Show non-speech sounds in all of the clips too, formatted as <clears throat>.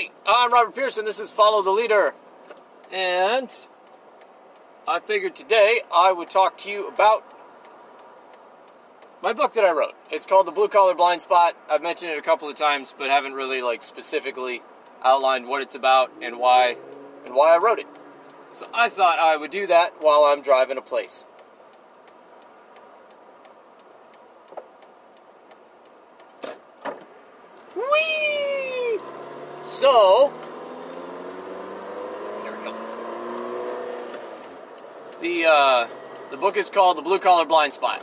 Hi, I'm Robert Pearson. This is Follow the Leader. And I figured today I would talk to you about my book that I wrote. It's called The Blue Collar Blind Spot. I've mentioned it a couple of times, but haven't really like specifically outlined what it's about and why and why I wrote it. So I thought I would do that while I'm driving a place. Whee! So, there we go. The uh, the book is called The Blue Collar Blind Spot.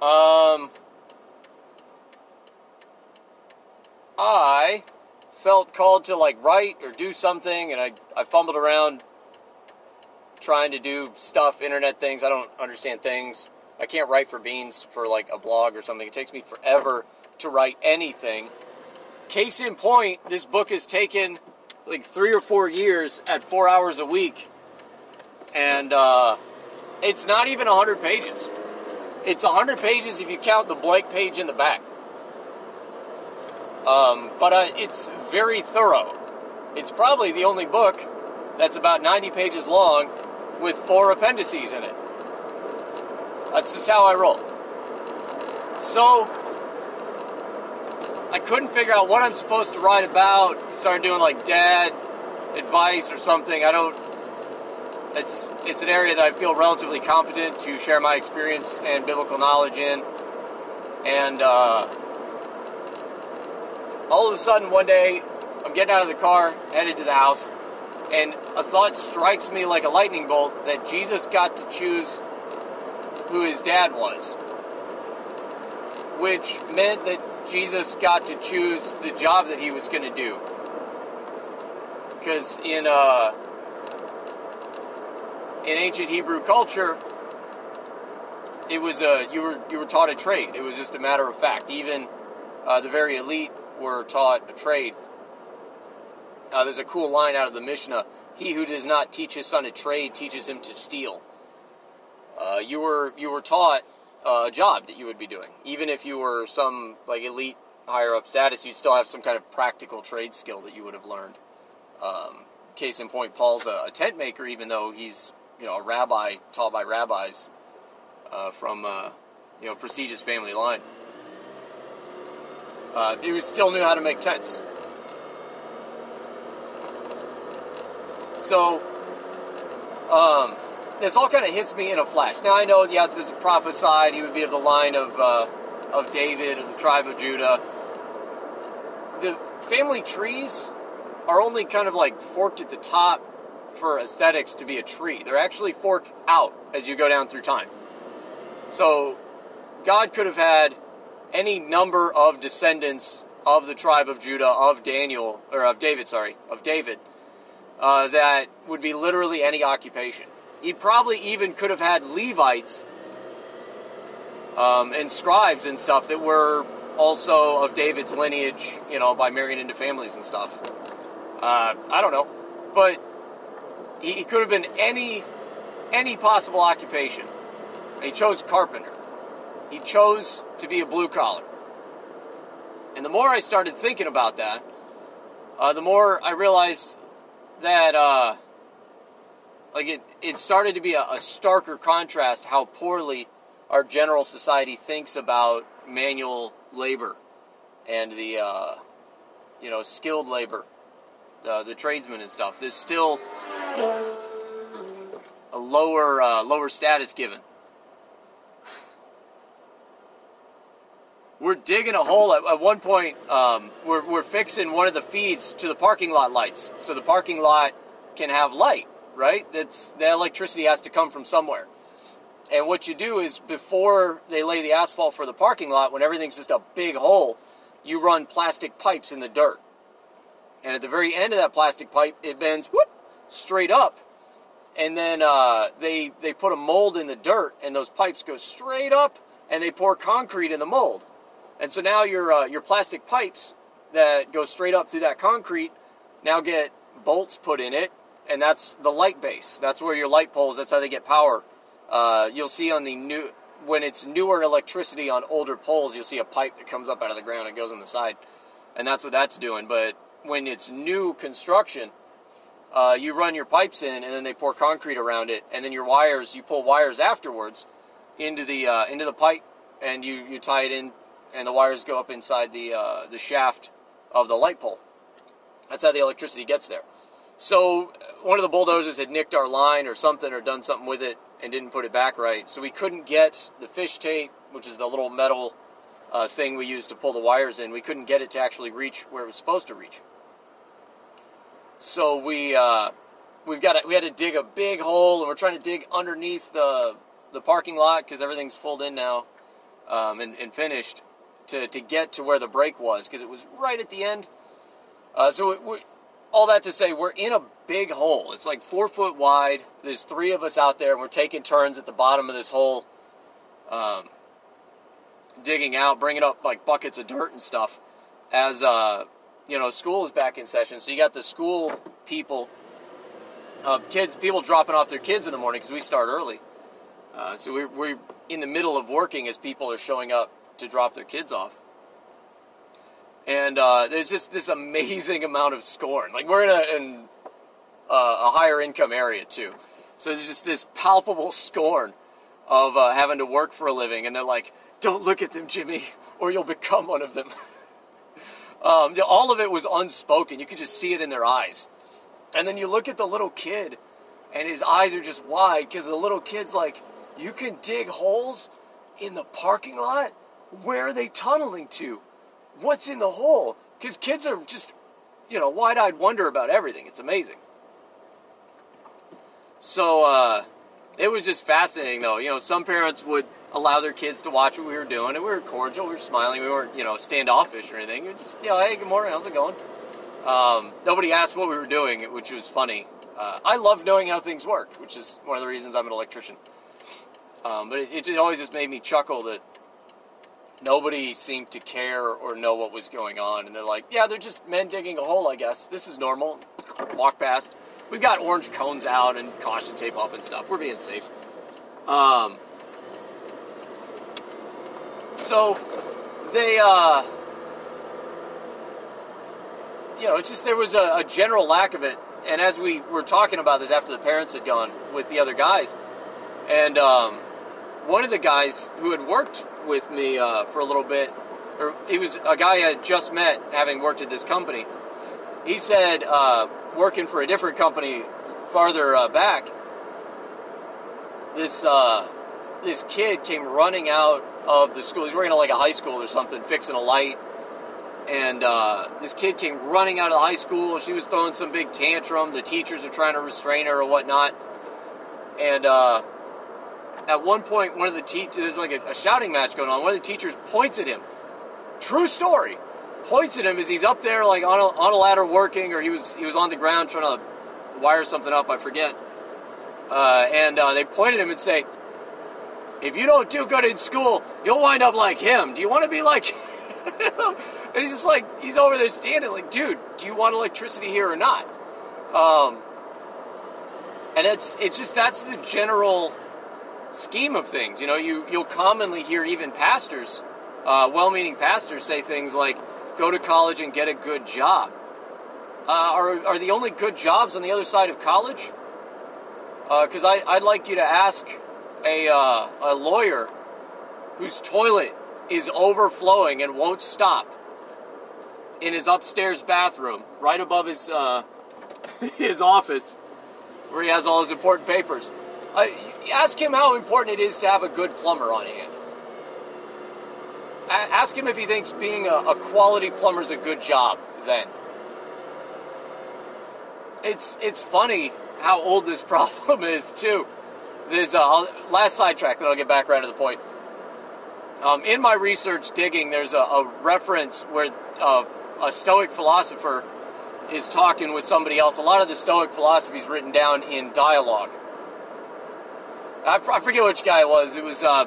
Um, I felt called to like write or do something, and I I fumbled around trying to do stuff, internet things. I don't understand things. I can't write for Beans for like a blog or something. It takes me forever to write anything. Case in point, this book has taken like three or four years at four hours a week, and uh, it's not even 100 pages. It's 100 pages if you count the blank page in the back. Um, but uh, it's very thorough. It's probably the only book that's about 90 pages long with four appendices in it. That's just how I roll. So, I couldn't figure out what I'm supposed to write about. Started doing like dad advice or something. I don't. It's it's an area that I feel relatively competent to share my experience and biblical knowledge in. And uh, all of a sudden, one day, I'm getting out of the car, headed to the house, and a thought strikes me like a lightning bolt that Jesus got to choose who his dad was, which meant that Jesus got to choose the job that he was going to do. Because in uh, in ancient Hebrew culture, it was a you were you were taught a trade. It was just a matter of fact. Even uh, the very elite were taught a trade. Uh, there's a cool line out of the Mishnah: "He who does not teach his son a trade teaches him to steal." Uh, you were you were taught a job that you would be doing, even if you were some like elite higher up status. You'd still have some kind of practical trade skill that you would have learned. Um, case in point, Paul's a, a, tent maker, even though he's you know a rabbi taught by rabbis uh, from uh, you know prestigious family line. Uh, he still knew how to make tents. So, um, this all kind of hits me in a flash. Now I know, yes, this is prophesied. He would be of the line of uh, of David, of the tribe of Judah. The family trees are only kind of like forked at the top for aesthetics to be a tree. They're actually forked out as you go down through time. So God could have had any number of descendants of the tribe of Judah, of Daniel, or of David, sorry, of David, uh, that would be literally any occupation. He probably even could have had Levites um, and scribes and stuff that were also of David's lineage, you know, by marrying into families and stuff. Uh, I don't know, but he, he could have been any any possible occupation. And he chose carpenter. He chose to be a blue collar. And the more I started thinking about that, uh, the more I realized that uh, like it, it started to be a, a starker contrast how poorly our general society thinks about manual labor and the uh, you know skilled labor, the, the tradesmen and stuff. There's still a lower uh, lower status given. We're digging a hole at, at one point. Um, we're, we're fixing one of the feeds to the parking lot lights, so the parking lot can have light right? That's the electricity has to come from somewhere. And what you do is before they lay the asphalt for the parking lot, when everything's just a big hole, you run plastic pipes in the dirt. And at the very end of that plastic pipe, it bends whoop, straight up. And then uh, they they put a mold in the dirt, and those pipes go straight up, and they pour concrete in the mold. And so now your uh, your plastic pipes that go straight up through that concrete now get bolts put in it and that's the light base. That's where your light poles. That's how they get power. Uh, you'll see on the new when it's newer electricity on older poles, you'll see a pipe that comes up out of the ground and goes on the side. and that's what that's doing. But when it's new construction, uh, you run your pipes in, and then they pour concrete around it, and then your wires, you pull wires afterwards into the uh, into the pipe, and you, you tie it in, and the wires go up inside the uh, the shaft of the light pole. That's how the electricity gets there. So one of the bulldozers had nicked our line or something, or done something with it, and didn't put it back right. So we couldn't get the fish tape, which is the little metal uh, thing we use to pull the wires in. We couldn't get it to actually reach where it was supposed to reach. So we uh, we've got to, we had to dig a big hole, and we're trying to dig underneath the the parking lot because everything's filled in now um, and, and, finished to, to get to where the break was because it was right at the end. Uh, so it, all that to say, we're in a big hole. It's like four foot wide. There's three of us out there, and we're taking turns at the bottom of this hole, um, digging out, bringing up like buckets of dirt and stuff. As uh, you know, school is back in session, so you got the school people, uh, kids, people dropping off their kids in the morning because we start early. Uh, so we're, we're in the middle of working as people are showing up to drop their kids off. And uh, there's just this amazing <laughs> amount of scorn. Like we're in a, in uh, a higher income area too, so there's just this palpable scorn of uh, having to work for a living, and they're like, "Don't look at them, Jimmy, or you'll become one of them." <laughs> um, all of it was unspoken. You could just see it in their eyes. And then you look at the little kid, and his eyes are just wide because the little kid's like, "You can dig holes in the parking lot? Where are they tunneling to? What's in the hole?" Because kids are just, you know, wide-eyed wonder about everything. It's amazing. So uh, it was just fascinating, though. You know, some parents would allow their kids to watch what we were doing, and we were cordial, we were smiling, we weren't, you know, standoffish or anything. We were just, you know, hey, good morning, how's it going? Um, nobody asked what we were doing, which was funny. Uh, I love knowing how things work, which is one of the reasons I'm an electrician. Um, but it, it always just made me chuckle that nobody seemed to care or know what was going on. And they're like, yeah, they're just men digging a hole, I guess. This is normal. Walk past. We've got orange cones out and caution tape up and stuff. We're being safe. Um, so they, uh, you know, it's just there was a, a general lack of it. And as we were talking about this after the parents had gone with the other guys, and um, one of the guys who had worked with me uh, for a little bit, or he was a guy I had just met having worked at this company. He said, uh, working for a different company farther uh, back, this uh, this kid came running out of the school. He's working at like a high school or something, fixing a light. And uh, this kid came running out of the high school. She was throwing some big tantrum. The teachers are trying to restrain her or whatnot. And uh, at one point, one of the teachers, there's like a, a shouting match going on. One of the teachers points at him. True story. Points at him as he's up there, like on a, on a ladder working, or he was he was on the ground trying to wire something up. I forget. Uh, and uh, they point at him and say, "If you don't do good in school, you'll wind up like him. Do you want to be like?" <laughs> and he's just like he's over there standing, like, "Dude, do you want electricity here or not?" Um, and it's it's just that's the general scheme of things. You know, you you'll commonly hear even pastors, uh, well-meaning pastors, say things like, "Go to college and get a good job." Uh, are are the only good jobs on the other side of college? Because uh, I'd like you to ask a uh, a lawyer whose toilet is overflowing and won't stop in his upstairs bathroom, right above his uh, <laughs> his office, where he has all his important papers. Uh, ask him how important it is to have a good plumber on hand. A- ask him if he thinks being a, a quality plumber is a good job. Then it's it's funny how old this <laughs> problem is too. There's a last sidetrack, then I'll get back around to the point. Um, in my research digging, there's a, a reference where uh, a Stoic philosopher is talking with somebody else. A lot of the Stoic philosophy is written down in dialogue. I, I forget which guy it was. It was uh,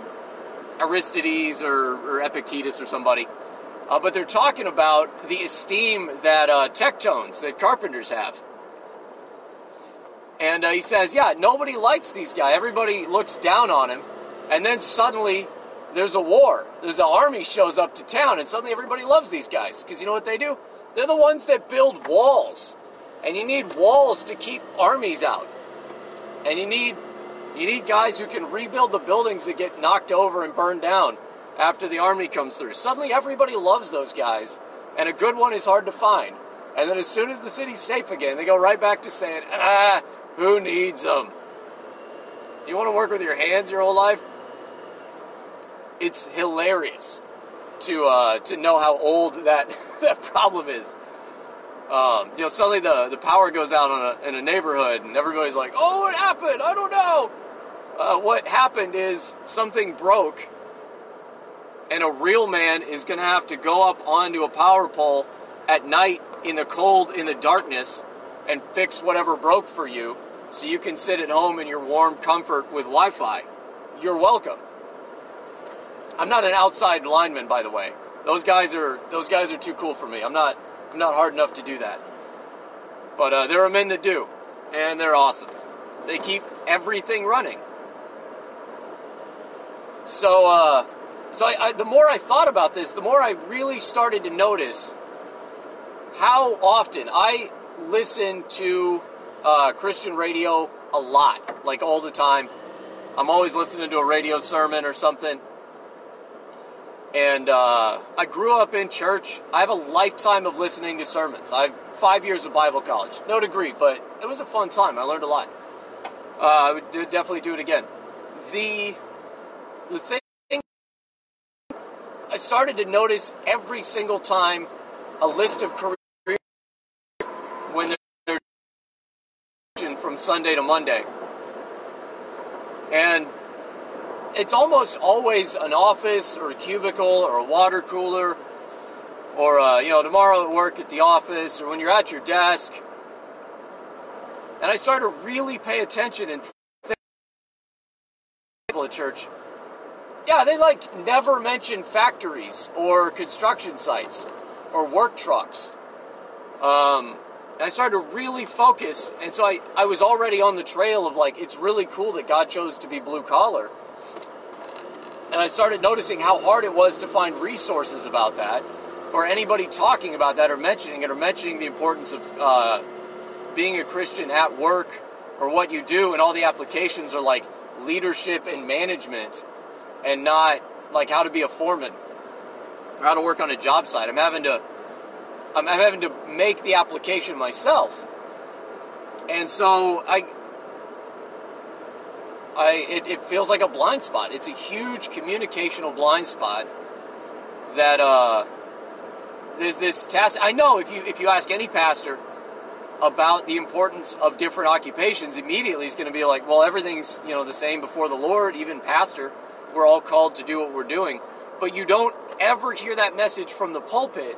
Aristides or, or, Epictetus or somebody. Uh, but they're talking about the esteem that uh, tectones, that carpenters have. And uh, he says, yeah, nobody likes these guys. Everybody looks down on him. And then suddenly there's a war. There's an army shows up to town, and suddenly everybody loves these guys because you know what they do? They're the ones that build walls, and you need walls to keep armies out, and you need you need guys who can rebuild the buildings that get knocked over and burned down after the army comes through. Suddenly everybody loves those guys, and a good one is hard to find. And then as soon as the city's safe again, they go right back to saying, ah, who needs them? You want to work with your hands your whole life? It's hilarious to uh, to know how old that <laughs> that problem is. Um, you know, suddenly the, the power goes out a, in a neighborhood, and everybody's like, "Oh, what happened? I don't know." Uh, what happened is something broke, and a real man is going to have to go up onto a power pole at night in the cold, in the darkness, and fix whatever broke for you, so you can sit at home in your warm comfort with Wi-Fi. You're welcome. I'm not an outside lineman, by the way. Those guys are those guys are too cool for me. I'm not I'm not hard enough to do that. But uh, there are men that do, and they're awesome. They keep everything running. So, uh, so I, I, the more I thought about this, the more I really started to notice how often I listen to uh, Christian radio a lot, like all the time. I'm always listening to a radio sermon or something. And uh, I grew up in church. I have a lifetime of listening to sermons. I have five years of Bible college. No degree, but it was a fun time. I learned a lot. Uh, I would definitely do it again. The the thing I started to notice every single time a list of careers when they're from Sunday to Monday, and it's almost always an office or a cubicle or a water cooler or uh, you know tomorrow at work at the office or when you're at your desk. And i started to really pay attention and think people at church yeah they like never mention factories or construction sites or work trucks. Um, i started to really focus and so I, I was already on the trail of like it's really cool that god chose to be blue collar. And I started noticing how hard it was to find resources about that, or anybody talking about that, or mentioning it, or mentioning the importance of uh, being a Christian at work, or what you do, and all the applications are like leadership and management, and not like how to be a foreman or how to work on a job site. I'm having to, I'm having to make the application myself, and so I I, it, it, feels like a blind spot. It's a huge communicational blind spot that uh, there's this task. I know if you if you ask any pastor about the importance of different occupations, immediately he's going to be like, "Well, everything's you know the same before the Lord. Even pastor, we're all called to do what we're doing." But you don't ever hear that message from the pulpit,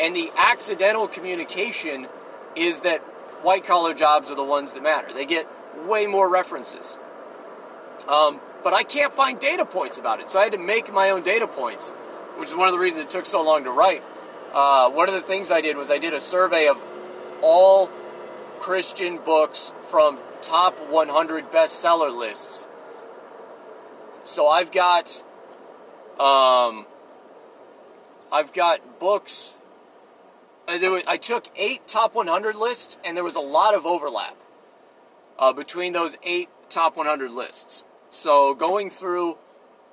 and the accidental communication is that white collar jobs are the ones that matter. They get way more references. Um, but I can't find data points about it, so I had to make my own data points, which is one of the reasons it took so long to write. Uh, one of the things I did was I did a survey of all Christian books from top 100 bestseller lists. So I've got, um, I've got books. Uh, I took eight top 100 lists, and there was a lot of overlap uh, between those eight top 100 lists. So going through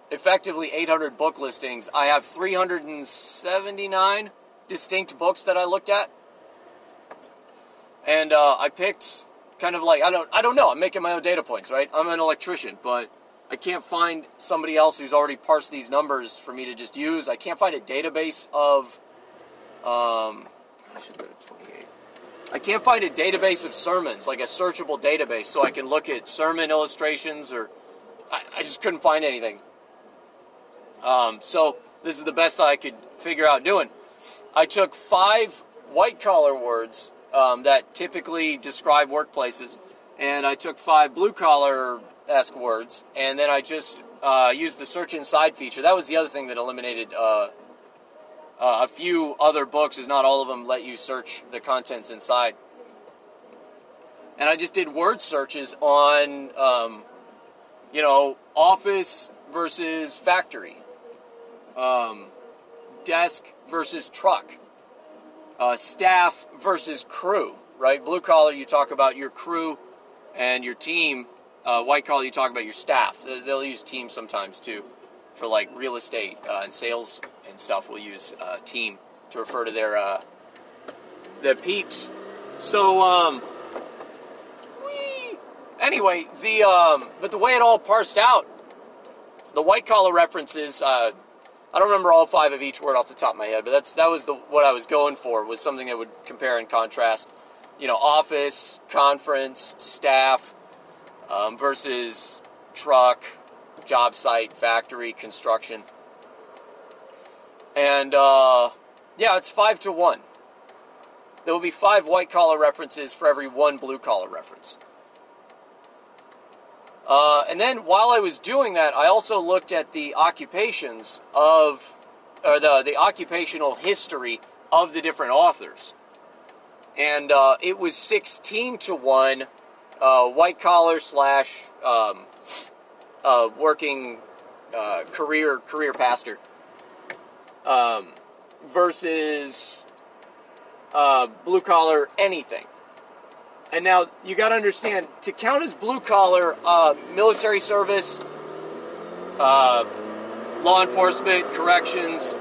effectively 800 book listings, I have 379 distinct books that I looked at, and uh, I picked kind of like I don't I don't know. I'm making my own data points, right? I'm an electrician, but I can't find somebody else who's already parsed these numbers for me to just use. I can't find a database of. Um, I should go to 28. I can't find a database of sermons, like a searchable database, so I can look at sermon illustrations or I, I just couldn't find anything. Um, so this is the best I could figure out doing. I took five white collar words um, that typically describe workplaces, and I took five blue collar esque words, and then I just uh, used the search inside feature. That was the other thing that eliminated uh, uh, a few other books, is not all of them let you search the contents inside. And I just did word searches on um, you know, office versus factory, um, desk versus truck, uh, staff versus crew. Right, blue collar, you talk about your crew and your team. Uh, white collar, you talk about your staff. They'll use team sometimes too, for like real estate uh, and sales and stuff. We'll use uh, team to refer to their uh, their peeps. So, um, anyway, the um, but the way it all parsed out, the white collar references. Uh, I don't remember all five of each word off the top of my head, but that's that was the what I was going for was something that would compare and contrast. You know, office, conference, staff um, versus truck, job site, factory, construction, and uh, yeah, it's five to one. There will be five white collar references for every one blue collar reference. Uh, and then while I was doing that, I also looked at the occupations of, or the, the occupational history of the different authors. And uh, it was 16 to 1 uh, white collar slash um, uh, working uh, career career pastor um, versus uh, blue collar anything. And now you got to understand to count as blue collar, uh, military service, law enforcement, corrections,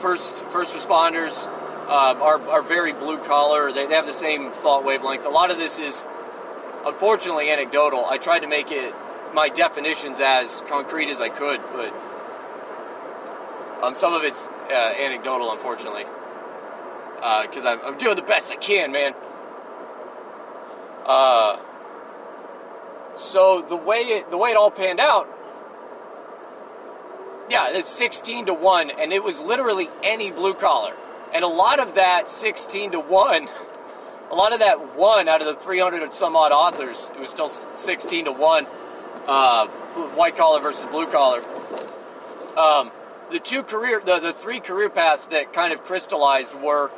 first first responders uh, are, are very blue collar. They, they have the same thought wavelength. A lot of this is unfortunately anecdotal. I tried to make it my definitions as concrete as I could, but um, some of it's uh, anecdotal, unfortunately because uh, I'm, I'm, doing the best I can, man. Uh, so the way it the way it all panned out, yeah, it's 16 to one, and it was literally any blue collar, and a lot of that 16 to one. A lot of that one out of the 300 and some odd authors, it was still 16 to 1, uh, white collar versus blue collar. Um, the two career, the, the three career paths that kind of crystallized were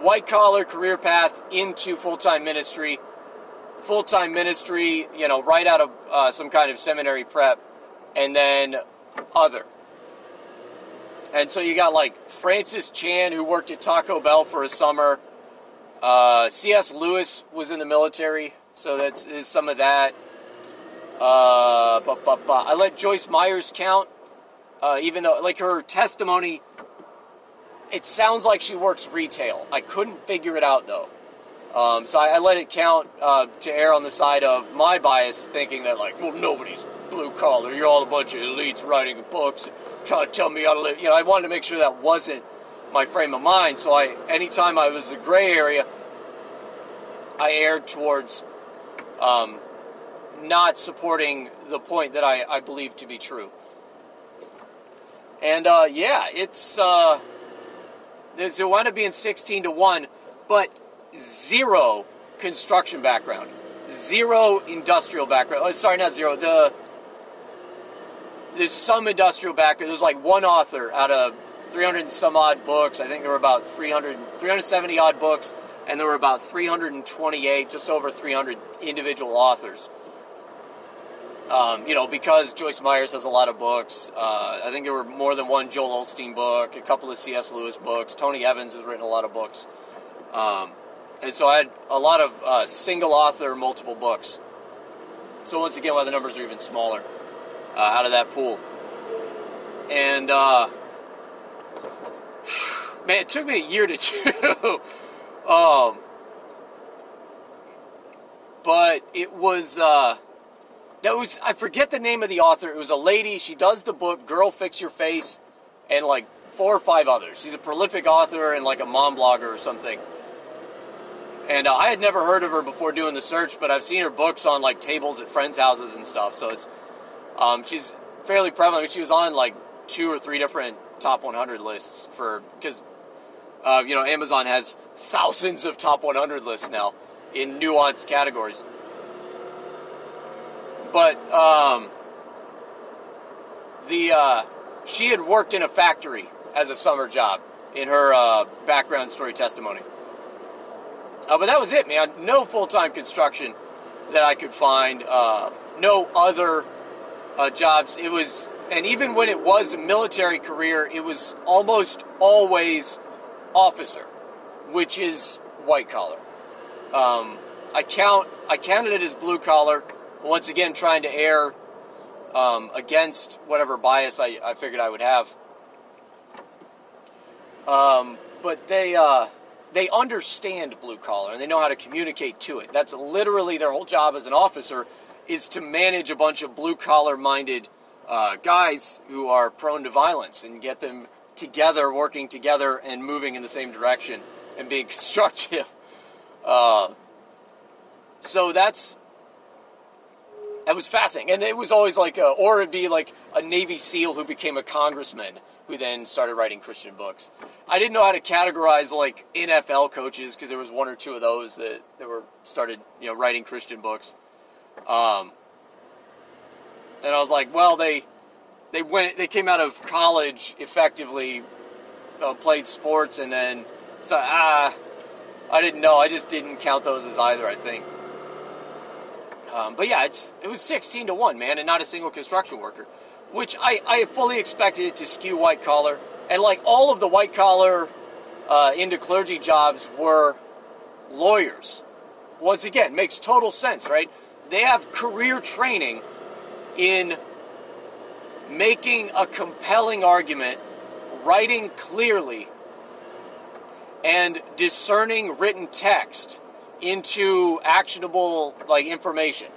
white collar career path into full time ministry, full time ministry, you know, right out of uh, some kind of seminary prep, and then other. And so you got like Francis Chan, who worked at Taco Bell for a summer. Uh, C.S. Lewis was in the military, so that's is some of that. Uh, but, but, but I let Joyce Myers count, uh, even though like her testimony it sounds like she works retail. I couldn't figure it out though. Um, so I, I, let it count uh, to err on the side of my bias, thinking that like, well, nobody's blue collar. You're all a bunch of elites writing books, and trying to tell me how to live. You know, I wanted to make sure that wasn't my frame of mind. So I, anytime I was a gray area, I erred towards um, not supporting the point that I, I believe to be true. And uh, yeah, it's. Uh, they wound up being 16 to 1, but zero construction background, zero industrial background. Oh, sorry, not zero. The there's some industrial background. There's like one author out of 300 and some odd books. I think there were about 300, 370 odd books, and there were about 328, just over 300 individual authors. Um, you know, because Joyce Myers has a lot of books. Uh, I think there were more than one Joel Osteen book, a couple of C.S. Lewis books. Tony Evans has written a lot of books. Um, and so I had a lot of uh, single author, multiple books. So once again, why the numbers are even smaller uh, out of that pool. And uh, <sighs> man, it took me a year to <laughs> do. um, but it was uh, that was I forget the name of the author. It was a lady. She does the book "Girl Fix Your Face," and like four or five others. She's a prolific author and like a mom blogger or something. And uh, I had never heard of her before doing the search, but I've seen her books on like tables at friends' houses and stuff. So it's um, she's fairly prevalent. She was on like two or three different top 100 lists for because uh, you know Amazon has thousands of top 100 lists now in nuanced categories. But um, the uh, she had worked in a factory as a summer job in her uh, background story testimony. Uh, but that was it, man. No full time construction that I could find. Uh, no other uh, jobs, it was, and even when it was a military career, it was almost always officer, which is white collar. Um, I count, I counted it as blue collar. Once again, trying to err um, against whatever bias I, I figured I would have. Um, but they uh, they understand blue collar and they know how to communicate to it. That's literally their whole job as an officer is to manage a bunch of blue collar minded uh, guys who are prone to violence and get them together, working together, and moving in the same direction and being <laughs> constructive. Uh, so that's that was fascinating, and it was always like, a, or it'd be like a Navy SEAL who became a congressman who then started writing Christian books. I didn't know how to categorize like NFL coaches because there was one or two of those that, that were started, you know, writing Christian books. Um, and I was like, well, they they went they came out of college effectively, uh, played sports, and then so ah, I didn't know. I just didn't count those as either. I think. Um, but yeah, it's it was sixteen to one, man, and not a single construction worker, which I I fully expected it to skew white collar, and like all of the white collar uh, into clergy jobs were lawyers. Once again, makes total sense, right? They have career training in making a compelling argument, writing clearly, and discerning written text into actionable like information.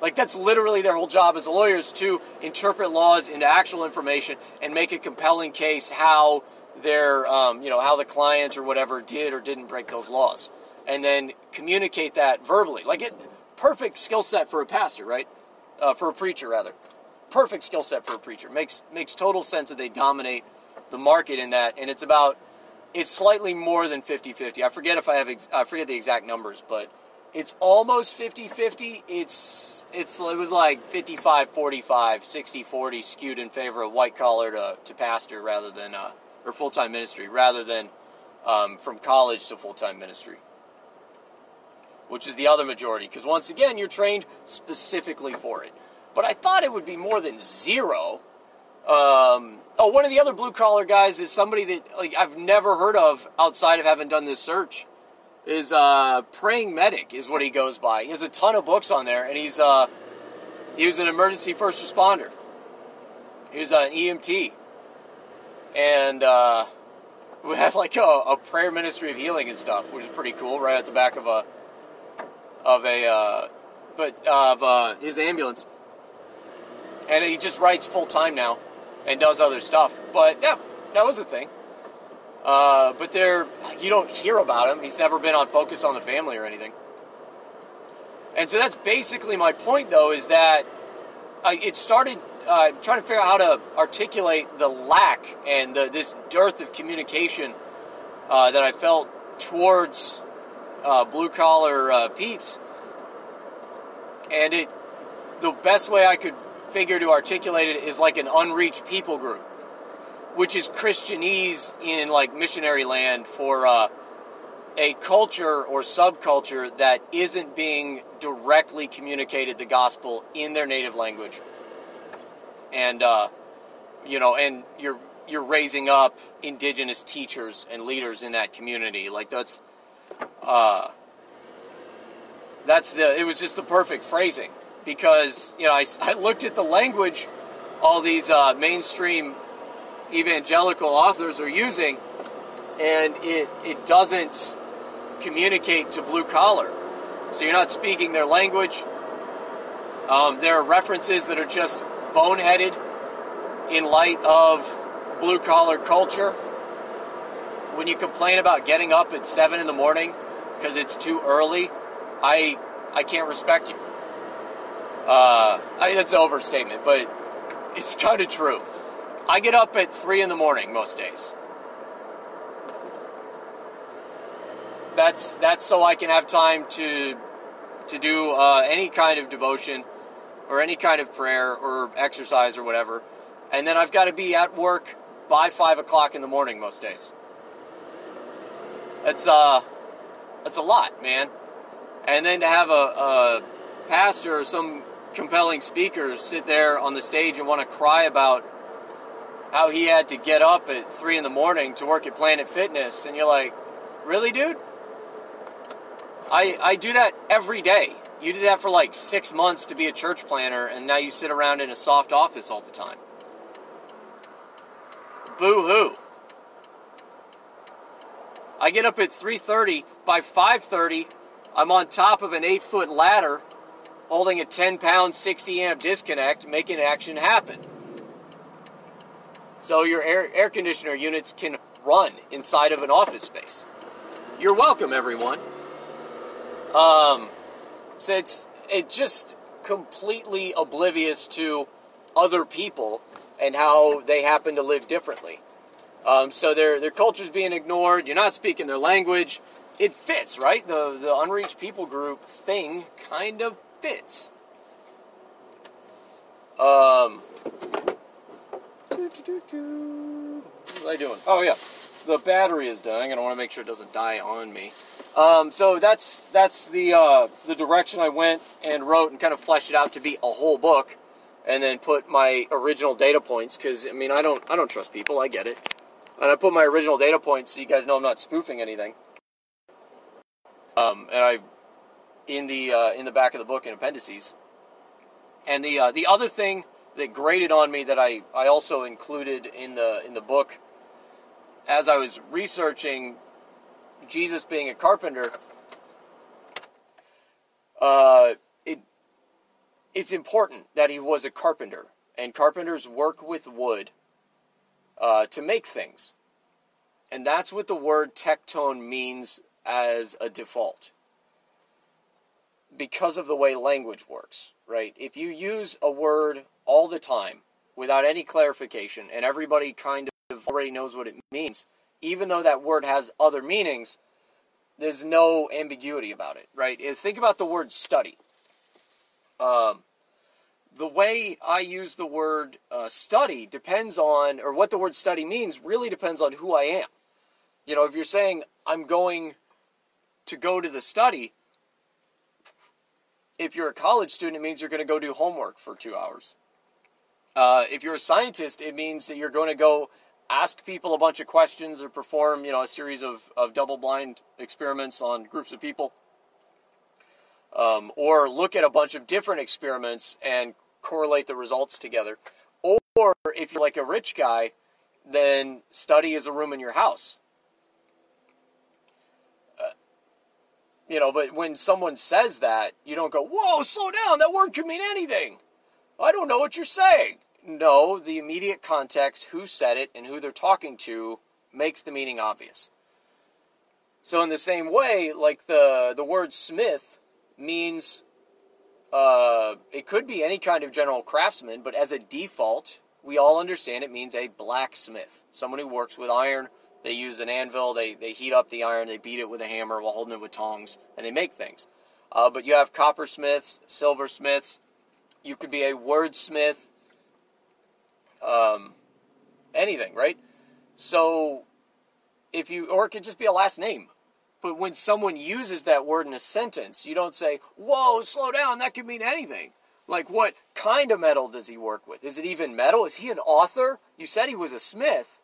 Like that's literally their whole job as a lawyer is to interpret laws into actual information and make a compelling case how their um, you know how the client or whatever did or didn't break those laws, and then communicate that verbally. Like it, perfect skill set for a pastor, right? Uh, for a preacher rather, perfect skill set for a preacher. Makes makes total sense that they dominate the market in that, and it's about it's slightly more than 50-50. I forget if I have ex- I forget the exact numbers, but it's almost 50-50. It's it's it was like 55-45, 60-40 skewed in favor of white collar to, to pastor rather than uh, or full time ministry rather than um, from college to full time ministry, which is the other majority. Because once again, you're trained specifically for it. But I thought it would be more than zero um, oh, one of the other blue collar guys is somebody that like I've never heard of outside of having done this search. Is uh, praying medic is what he goes by. He has a ton of books on there, and he's uh, he was an emergency first responder. He was an EMT, and uh, <laughs> we have like a, a, prayer ministry of healing and stuff, which is pretty cool. Right at the back of a of a uh, but of uh, his ambulance, and he just writes full time now and does other stuff. But yeah, that was a thing. Uh, but there, you don't hear about him. He's never been on Focus on the Family or anything. And so that's basically my point, though, is that I, it started uh, trying to figure out how to articulate the lack and the, this dearth of communication uh, that I felt towards uh, blue collar uh, peeps. And it, the best way I could figure to articulate it is like an unreached people group, which is Christianese in like missionary land for uh, a culture or subculture that isn't being directly communicated the gospel in their native language, and uh, you know, and you're you're raising up indigenous teachers and leaders in that community. Like that's uh, that's the it was just the perfect phrasing because you know I, I looked at the language all these uh, mainstream evangelical authors are using, and it it doesn't communicate to blue collar. So you're not speaking their language. Um, there are references that are just boneheaded in light of blue collar culture. When you complain about getting up at seven in the morning because it's too early, I I can't respect you. Uh, I, that's an overstatement, but it's kind of true. I get up at 3 in the morning most days. That's, that's so I can have time to, to do uh, any kind of devotion or any kind of prayer or exercise or whatever. And then I've got to be at work by 5 o'clock in the morning most days. That's, uh, that's a lot, man. And then to have a, a pastor or some compelling speaker sit there on the stage and want to cry about how he had to get up at three in the morning to work at Planet Fitness, and you're like, really, dude? I I do that every day. You did that for like six months to be a church planter, and now you sit around in a soft office all the time. Boo hoo. I get up at 3:30. By 5:30, I'm on top of an eight-foot ladder, holding a 10-pound, 60-amp disconnect, making action happen. So your air, air conditioner units can run inside of an office space. You're welcome, everyone. Um, so it's it just completely oblivious to other people and how they happen to live differently. Um, so their their culture's being ignored. You're not speaking their language. It fits, right? The the unreached people group thing kind of fits. Um, what was I doing? Oh yeah, the battery is dying, and I want to make sure it doesn't die on me. Um, so that's that's the uh, the direction I went and wrote and kind of fleshed it out to be a whole book, and then put my original data points because I mean I don't I don't trust people I get it, and I put my original data points so you guys know I'm not spoofing anything. Um, and I in the uh, in the back of the book in appendices, and the uh, the other thing that grated on me that I, I also included in the in the book as I was researching Jesus being a carpenter, uh, it it's important that he was a carpenter, and carpenters work with wood uh, to make things, and that's what the word tecton means as a default because of the way language works, right? If you use a word all the time without any clarification, and everybody kind of already knows what it means, even though that word has other meanings, there's no ambiguity about it, right? Think about the word study. Um, the way I use the word uh, study depends on, or what the word study means really depends on who I am. You know, if you're saying I'm going to go to the study, if you're a college student, it means you're going to go do homework for two hours. Uh, if you're a scientist, it means that you're going to go ask people a bunch of questions or perform, you know, a series of, of double-blind experiments on groups of people. Um, or look at a bunch of different experiments and correlate the results together. Or if you're like a rich guy, then study is a room in your house. Uh, you know, but when someone says that, you don't go, whoa, slow down, that word could mean anything. I don't know what you're saying. No, the immediate context, who said it, and who they're talking to, makes the meaning obvious. So, in the same way, like the, the word smith means uh, it could be any kind of general craftsman, but as a default, we all understand it means a blacksmith, someone who works with iron they use an anvil, they, they heat up the iron, they beat it with a hammer while holding it with tongs, and they make things. Uh, but you have coppersmiths, silversmiths. You could be a wordsmith, um, anything, right? So, if you, or it could just be a last name. But when someone uses that word in a sentence, you don't say, whoa, slow down, that could mean anything. Like, what kind of metal does he work with? Is it even metal? Is he an author? You said he was a smith.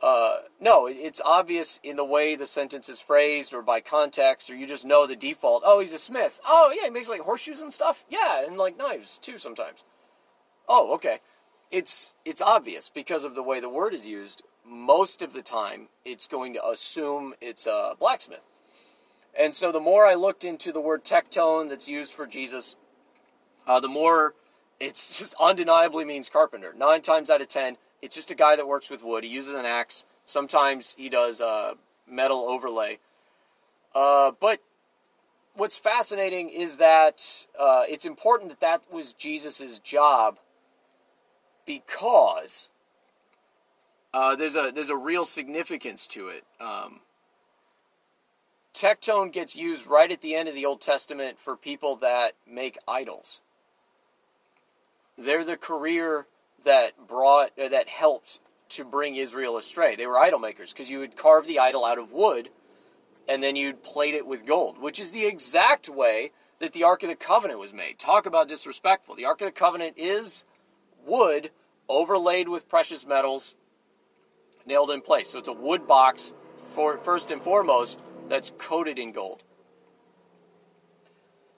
Uh, no, it's obvious in the way the sentence is phrased or by context, or you just know the default. Oh, he's a smith. Oh, yeah, he makes like horseshoes and stuff. Yeah, and like knives too sometimes. Oh, okay. It's it's obvious because of the way the word is used. Most of the time, it's going to assume it's a blacksmith. And so, the more I looked into the word tecton that's used for Jesus, uh, the more it's <laughs> just undeniably means carpenter. Nine times out of ten, it's just a guy that works with wood. He uses an axe. Sometimes he does uh, metal overlay. Uh, but what's fascinating is that uh, it's important that that was Jesus' job because uh, there's a there's a real significance to it. Um, tecton gets used right at the end of the Old Testament for people that make idols. They're the career that brought uh, that helped to bring Israel astray. They were idol makers because you would carve the idol out of wood and then you'd plate it with gold, which is the exact way that the Ark of the Covenant was made. Talk about disrespectful. The Ark of the Covenant is wood overlaid with precious metals nailed in place. So it's a wood box for first and foremost that's coated in gold.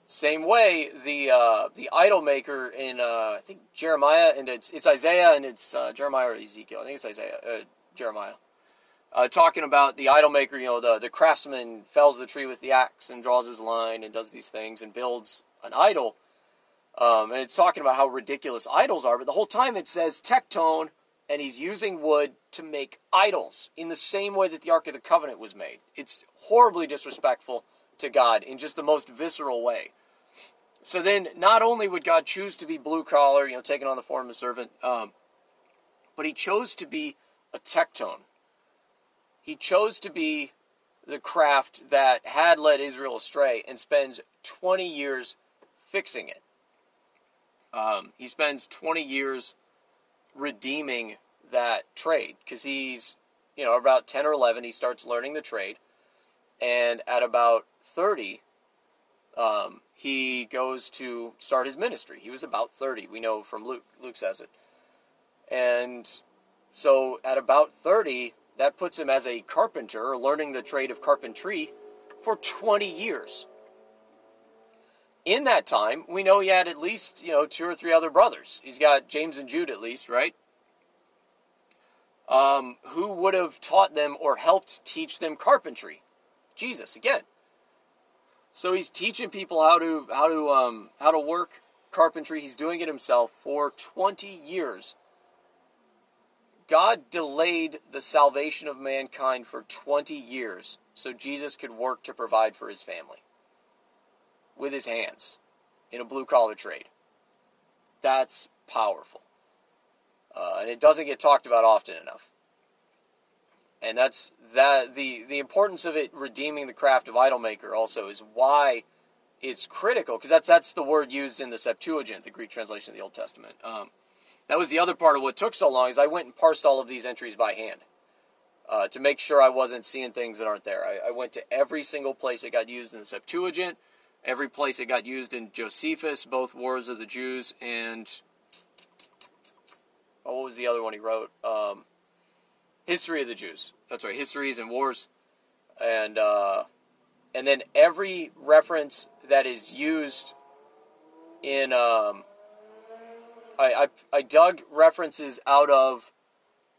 Same way, the uh, the idol maker in uh, I think Jeremiah and it's it's Isaiah and it's uh, Jeremiah or Ezekiel. I think it's Isaiah, uh, Jeremiah. Uh, talking about the idol maker, you know, the the craftsman fells the tree with the axe and draws his line and does these things and builds an idol. Um, and it's talking about how ridiculous idols are, but the whole time it says tekton, and he's using wood to make idols in the same way that the Ark of the Covenant was made. It's horribly disrespectful to God in just the most visceral way. So then, not only would God choose to be blue collar, you know, taking on the form of a servant, um, but He chose to be a tekton. He chose to be the craft that had led Israel astray and spends 20 years fixing it. Um, he spends 20 years redeeming that trade because he's, you know, about 10 or 11, he starts learning the trade. And at about 30, um, he goes to start his ministry. He was about 30. We know from Luke. Luke says it. And so at about 30, that puts him as a carpenter, learning the trade of carpentry for 20 years. In that time, we know he had at least, you know, two or three other brothers. He's got James and Jude at least, right? Um, who would have taught them or helped teach them carpentry? Jesus again. So he's teaching people how to how to um, how to work carpentry. He's doing it himself for 20 years. God delayed the salvation of mankind for 20 years so Jesus could work to provide for his family with his hands in a blue collar trade. That's powerful. Uh, and it doesn't get talked about often enough. And that's that the the importance of it redeeming the craft of idol maker also is why it's critical because that's that's the word used in the Septuagint, the Greek translation of the Old Testament. Um, that was the other part of what took so long is I went and parsed all of these entries by hand uh, to make sure I wasn't seeing things that aren't there. I, I, went to every single place it got used in the Septuagint, every place it got used in Josephus, both Wars of the Jews and oh, what was the other one he wrote? Um, History of the Jews. That's right, Histories and Wars, and uh, and then every reference that is used in um, I, I, I dug references out of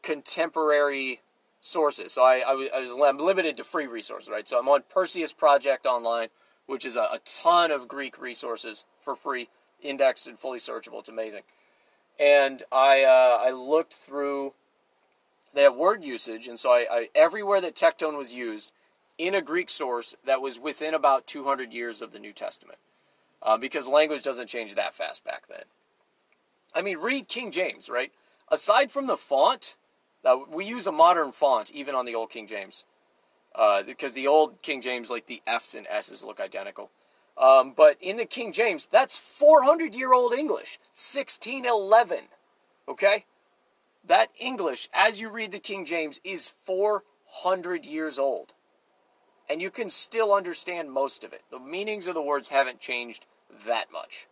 contemporary sources. So I, I, was, I I'm limited to free resources, right? So I'm on Perseus Project online, which is a, a ton of Greek resources for free, indexed and fully searchable. It's amazing. And I uh, I looked through that word usage, and so I, I everywhere that tekton was used in a Greek source that was within about 200 years of the New Testament, uh, because language doesn't change that fast back then. I mean, read King James, right? Aside from the font, uh, we use a modern font even on the old King James, uh, because the old King James, like the F's and S's, look identical. Um, but in the King James, that's 400 year old English, 1611. Okay? That English, as you read the King James, is 400 years old. And you can still understand most of it. The meanings of the words haven't changed that much.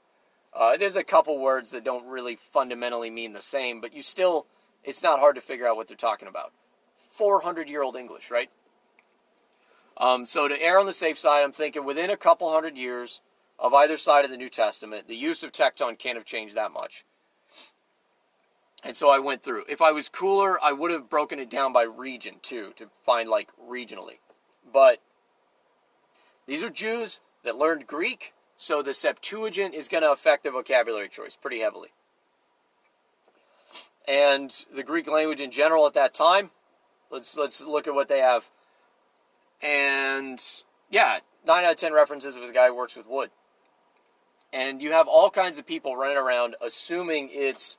Uh, there's a couple words that don't really fundamentally mean the same, but you still, it's not hard to figure out what they're talking about. 400 year old English, right? Um, so to err on the safe side, I'm thinking within a couple hundred years of either side of the New Testament, the use of tekton can't have changed that much. And so I went through. If I was cooler, I would have broken it down by region too, to find like regionally. But these are Jews that learned Greek so the Septuagint is going to affect the vocabulary choice pretty heavily. And the Greek language in general at that time, let's let's look at what they have. And yeah, nine out of ten references of a guy who works with wood. And you have all kinds of people running around assuming it's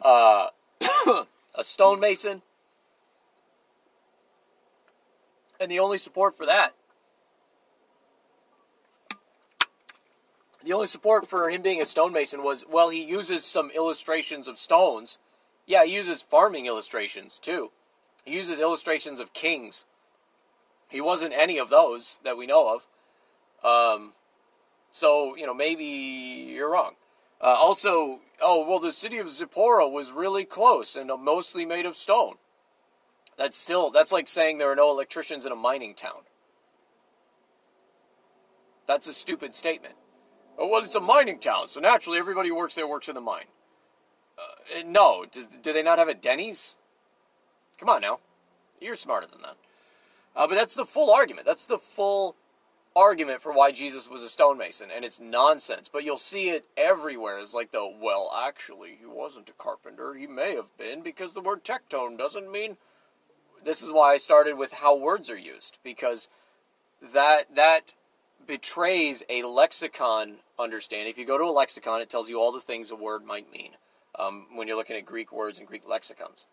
uh, <coughs> a stonemason. And the only support for that The only support for him being a stonemason was, well, he uses some illustrations of stones. Yeah, he uses farming illustrations too. He uses illustrations of kings. He wasn't any of those that we know of. Um, So, you know, maybe you're wrong. Uh, also, oh, well, the city of Zipporah was really close and mostly made of stone. That's still, that's like saying there are no electricians in a mining town. That's a stupid statement. Oh, well, it's a mining town, so naturally everybody who works there works in the mine. Uh, no, do, do they not have a Denny's? Come on now. You're smarter than that. Uh, but that's the full argument. That's the full argument for why Jesus was a stonemason, and it's nonsense. But you'll see it everywhere. It's like the well, actually, he wasn't a carpenter. He may have been because the word tekton doesn't mean. This is why I started with how words are used because that that betrays a lexicon understanding. If you go to a lexicon, it tells you all the things a word might mean um, when you're looking at Greek words and Greek lexicons.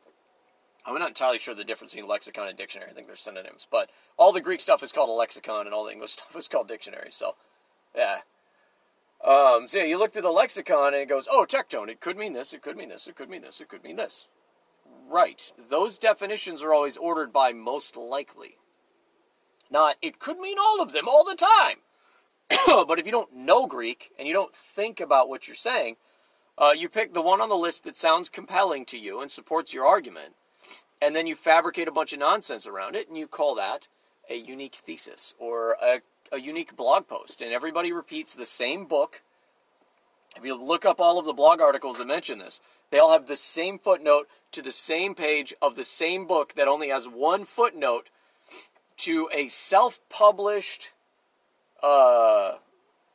I'm not entirely sure the difference between lexicon and dictionary. I think they're synonyms, but all the Greek stuff is called a lexicon, and all the English <laughs> stuff is called dictionary. So, yeah. Um, so yeah, you look through the lexicon, and it goes, "Oh, tekton. It could mean this. It could mean this. It could mean this. It could mean this." Right. Those definitions are always ordered by most likely. Not, it could mean all of them all the time. <coughs> but if you don't know Greek and you don't think about what you're saying, uh, you pick the one on the list that sounds compelling to you and supports your argument, and then you fabricate a bunch of nonsense around it, and you call that a unique thesis or a, a unique blog post. And everybody repeats the same book. If you look up all of the blog articles that mention this, they all have the same footnote to the same page of the same book that only has one footnote to a self-published uh,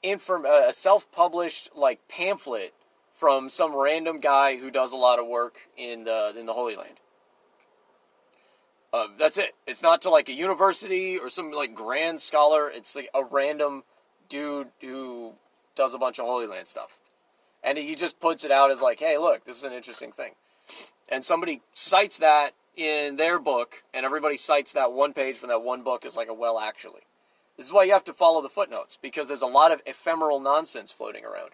inform a self-published like pamphlet from some random guy who does a lot of work in the in the Holy Land. Uh, that's it. It's not to like a university or some like grand scholar. It's like a random dude who does a bunch of Holy Land stuff, and he just puts it out as like, "Hey, look, this is an interesting thing," and somebody cites that in their book, and everybody cites that one page from that one book as like a well, actually. This is why you have to follow the footnotes because there's a lot of ephemeral nonsense floating around.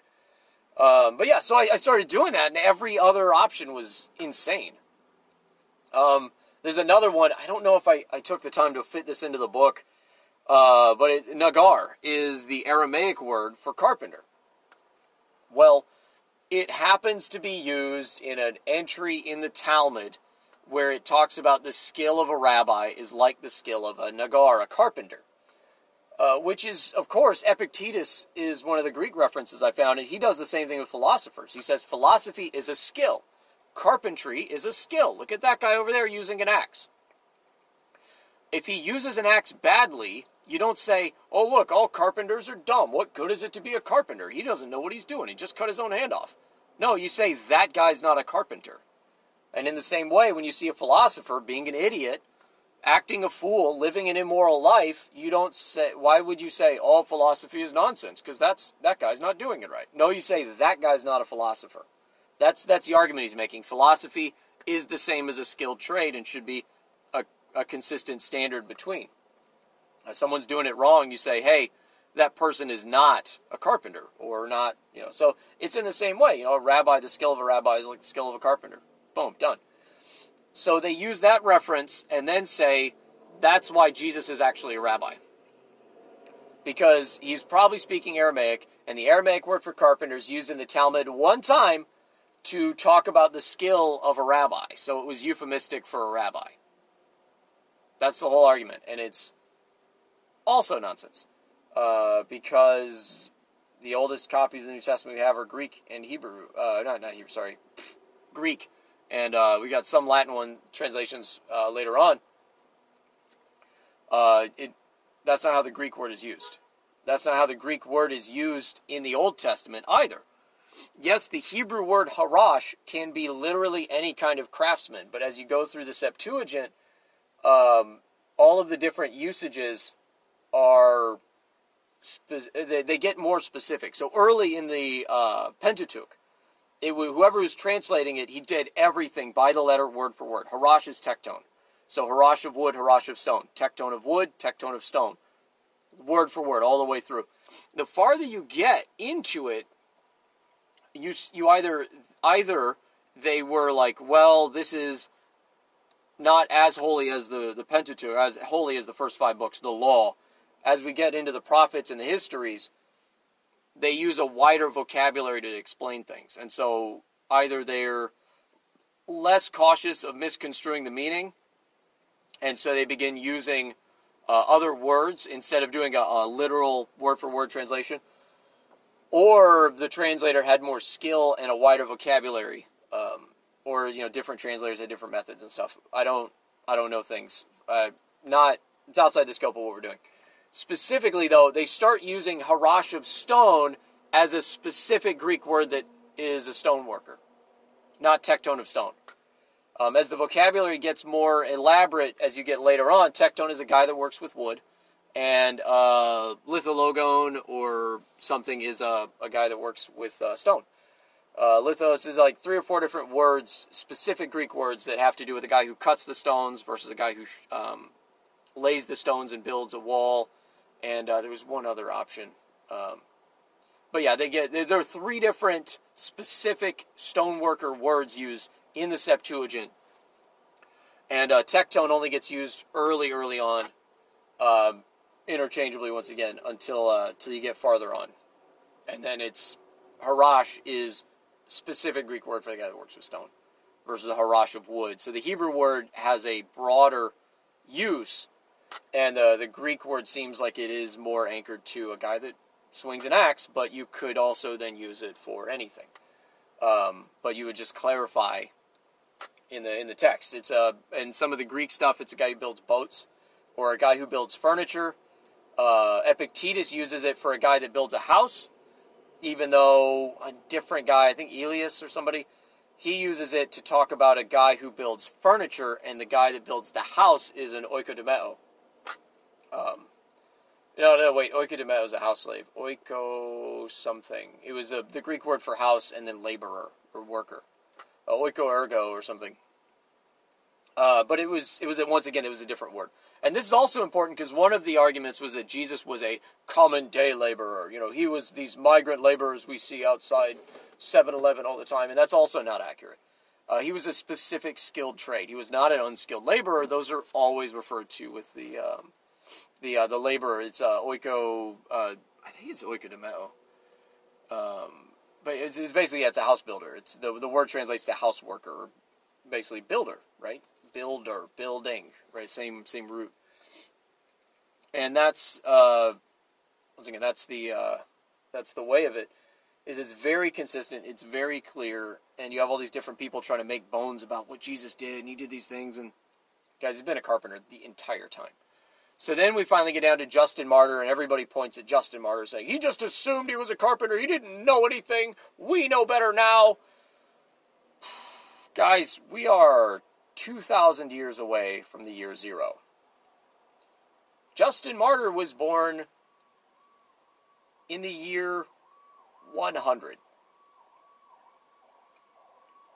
Um, but yeah, so I, I, started doing that, and every other option was insane. Um, there's another one. I don't know if I, I took the time to fit this into the book, uh, but it, nagar is the Aramaic word for carpenter. Well, it happens to be used in an entry in the Talmud where it talks about the skill of a rabbi is like the skill of a nagar, a carpenter. Uh, which is, of course, Epictetus is one of the Greek references I found, and he does the same thing with philosophers. He says philosophy is a skill, carpentry is a skill. Look at that guy over there using an axe. If he uses an axe badly, you don't say, oh, look, all carpenters are dumb. What good is it to be a carpenter? He doesn't know what he's doing. He just cut his own hand off. No, you say, that guy's not a carpenter. And in the same way, when you see a philosopher being an idiot, acting a fool, living an immoral life, you don't say, why would you say all philosophy is nonsense? Because that's, that guy's not doing it right. No, you say that guy's not a philosopher. That's, that's the argument he's making. Philosophy is the same as a skilled trade and should be a, a consistent standard between. If someone's doing it wrong, you say, hey, that person is not a carpenter or not, you know. So it's in the same way, you know, a rabbi, the skill of a rabbi is like the skill of a carpenter. Boom, done. So they use that reference and then say that's why Jesus is actually a rabbi. Because he's probably speaking Aramaic, and the Aramaic word for carpenter is used in the Talmud one time to talk about the skill of a rabbi. So it was euphemistic for a rabbi. That's the whole argument. And it's also nonsense. Uh, because the oldest copies of the New Testament we have are Greek and Hebrew. Uh, not, not Hebrew, sorry. <sniffs> Greek and uh, we got some Latin one translations uh, later on. Uh, it that's not how the Greek word is used. That's not how the Greek word is used in the Old Testament either. Yes, the Hebrew word harash can be literally any kind of craftsman, but as you go through the Septuagint, um, all of the different usages are spe- they, they, get more specific. So early in the uh, Pentateuch, it, whoever was translating it, he did everything by the letter, word for word. Harash is tekton. So harash of wood, harash of stone. Tekton of wood, tekton of stone. Word for word, all the way through. The farther you get into it, you you either either they were like, well, this is not as holy as the the Pentateuch, as holy as the first five books, the law. As we get into the prophets and the histories, they use a wider vocabulary to explain things. And so either they're less cautious of misconstruing the meaning, and so they begin using uh, other words instead of doing a, a literal word for word translation, or the translator had more skill and a wider vocabulary, um, or you know different translators had different methods and stuff. I don't I don't know things. Uh, not it's outside the scope of what we're doing. Specifically, though, they start using harash of stone as a specific Greek word that is a stone worker, not tekton of stone. Um, as the vocabulary gets more elaborate as you get later on, tekton is a guy that works with wood, and uh, lithologon or something is a, a guy that works with uh, stone. Uh, lithos is like three or four different words, specific Greek words that have to do with the guy who cuts the stones versus the guy who um, lays the stones and builds a wall. And uh, there was one other option. Um, but yeah, they get there are three different specific stoneworker words used in the Septuagint, and uh, tekton only gets used early, early on, um, interchangeably once again until uh, until you get farther on, and then it's harash is specific Greek word for the guy that works with stone versus a harash of wood. So the Hebrew word has a broader use, and uh, the Greek word seems like it is more anchored to a guy that swings an axe, but you could also then use it for anything. Um, but you would just clarify in the in the text. It's a and some of the Greek stuff. It's a guy who builds boats, or a guy who builds furniture. Uh, Epictetus uses it for a guy that builds a house, even though a different guy, I think Elias or somebody, he uses it to talk about a guy who builds furniture, and the guy that builds the house is an oikodomeo. Um, no, no, wait. Oikodomeo is a house slave. Oiko something. It was a, the Greek word for house and then laborer or worker. Uh, oiko ergo or something. Uh, but it was it was once again it was a different word. And this is also important because one of the arguments was that Jesus was a common day laborer. You know, he was these migrant laborers we see outside 7-Eleven all the time, and that's also not accurate. Uh, he was a specific skilled trade. He was not an unskilled laborer. Those are always referred to with the um, the uh, the laborer. It's uh, oiko. Uh, I think it's oikodomeo. Um, but it's, it's, basically yeah, it's a house builder. It's the the word translates to house worker, basically builder, right? Builder, building, right? Same same root. And that's uh, once again that's the uh, that's the way of it. Is it's very consistent. It's very clear, and you have all these different people trying to make bones about what Jesus did, and he did these things, and guys, he's been a carpenter the entire time. So then we finally get down to Justin Martyr, and everybody points at Justin Martyr saying, he just assumed he was a carpenter. He didn't know anything. We know better now. <sighs> Guys, we are 2,000 years away from the year zero. Justin Martyr was born in the year 100.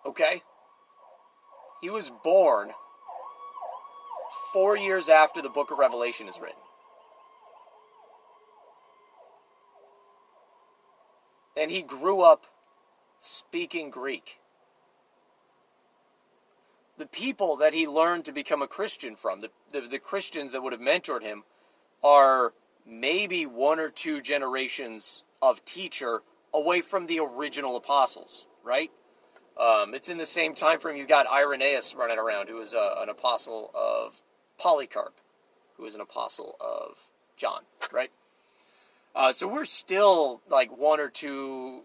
Okay? He was born four years after the book of Revelation is written. And he grew up speaking Greek. The people that he learned to become a Christian from, the, the, the Christians that would have mentored him, are maybe one or two generations of teacher away from the original apostles, right? Um, it's in the same time frame you've got Irenaeus running around, who was uh, an apostle of Polycarp, who was an apostle of John, right? Uh, so we're still like one or two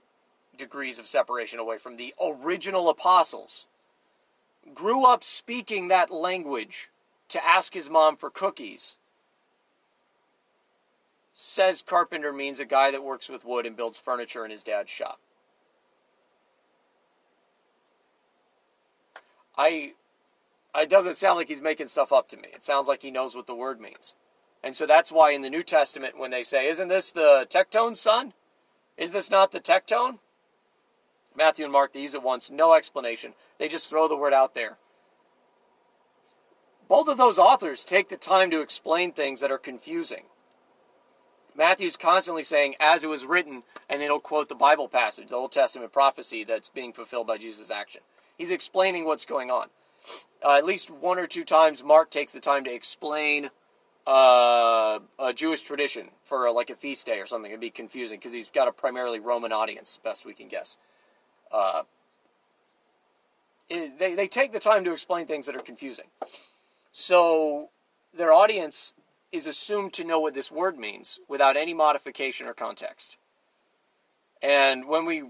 degrees of separation away from the original apostles. Grew up speaking that language to ask his mom for cookies. Says carpenter means a guy that works with wood and builds furniture in his dad's shop. I it doesn't sound like he's making stuff up to me. It sounds like he knows what the word means. And so that's why in the New Testament, when they say, Isn't this the tekton son? Is this not the tekton? Matthew and Mark, they use it once, no explanation. They just throw the word out there. Both of those authors take the time to explain things that are confusing. Matthew's constantly saying, as it was written, and then he'll quote the Bible passage, the Old Testament prophecy that's being fulfilled by Jesus' action. He's explaining what's going on uh, at least one or two times, Mark takes the time to explain uh, a Jewish tradition for like a feast day or something. It'd be confusing because he's got a primarily Roman audience, best we can guess. Uh, it, they, they take the time to explain things that are confusing. So their audience is assumed to know what this word means without any modification or context. And when we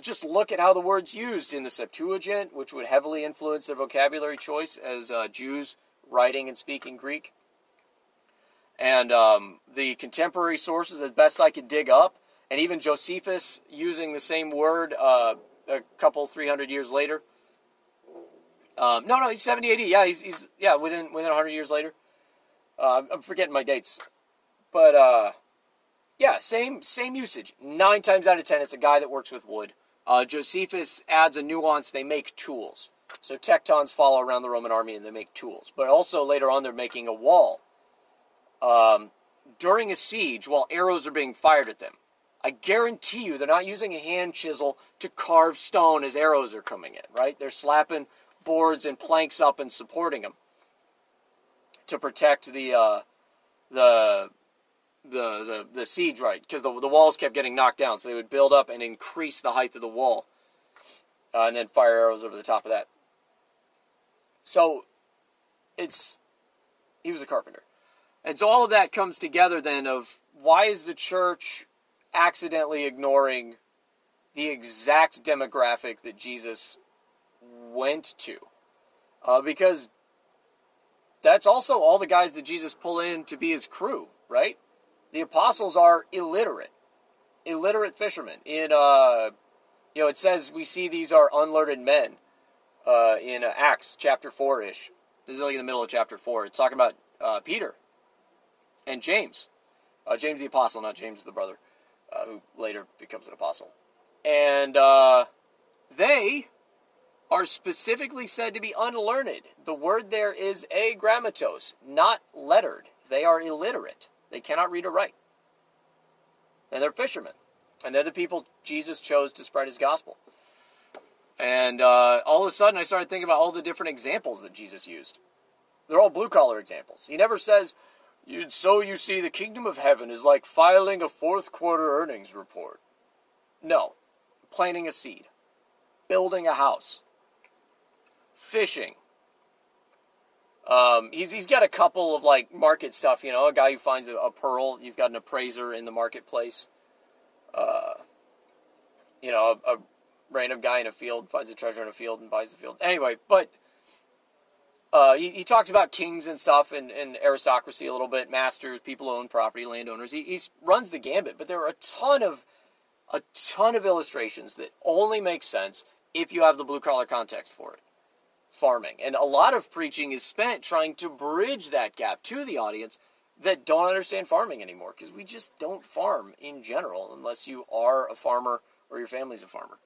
just look at how the word's used in the Septuagint, which would heavily influence their vocabulary choice as uh, Jews writing and speaking Greek, and um, the contemporary sources, as best I could dig up, and even Josephus using the same word uh, a couple, three hundred years later. Um, no, no, he's 70 AD. Yeah, he's, he's yeah within within 100 years later. Uh, I'm forgetting my dates, but uh, yeah, same same usage. Nine times out of ten, it's a guy that works with wood. Uh, Josephus adds a nuance. They make tools. So tektons follow around the Roman army and they make tools. But also later on, they're making a wall. Um, during a siege, while arrows are being fired at them, I guarantee you they're not using a hand chisel to carve stone as arrows are coming in, right? They're slapping boards and planks up and supporting them to protect the uh, the the the, the siege right? Because the, the walls kept getting knocked down so they would build up and increase the height of the wall uh, and then fire arrows over the top of that. So it's he was a carpenter. And so all of that comes together then of why is the church accidentally ignoring the exact demographic that jesus went to uh, because that's also all the guys that jesus pull in to be his crew right the apostles are illiterate, illiterate fishermen. In uh, you know, it says we see these are unlearned men uh, in uh, Acts chapter four ish. This is like in the middle of chapter four. It's talking about uh, Peter and James, uh, James the apostle, not James the brother, uh, who later becomes an apostle, and uh, they are specifically said to be unlearned. The word there is agrammatos, not lettered. They are illiterate. They cannot read or write. And they're fishermen. And they're the people Jesus chose to spread his gospel. And uh, all of a sudden, I started thinking about all the different examples that Jesus used. They're all blue collar examples. He never says, So you see, the kingdom of heaven is like filing a fourth quarter earnings report. No. Planting a seed, building a house, fishing, um, he's he's got a couple of like market stuff, you know, a guy who finds a, a pearl. You've got an appraiser in the marketplace. Uh, you know, a, a, random guy in a field finds a treasure in a field and buys the field. Anyway, but uh, he, he talks about kings and stuff and, and aristocracy a little bit, masters, people who own property, landowners. He, he runs the gambit, but there are a ton of a ton of illustrations that only make sense if you have the blue collar context for it farming. And a lot of preaching is spent trying to bridge that gap to the audience that don't understand farming anymore because we just don't farm in general unless you are a farmer or your family's a farmer.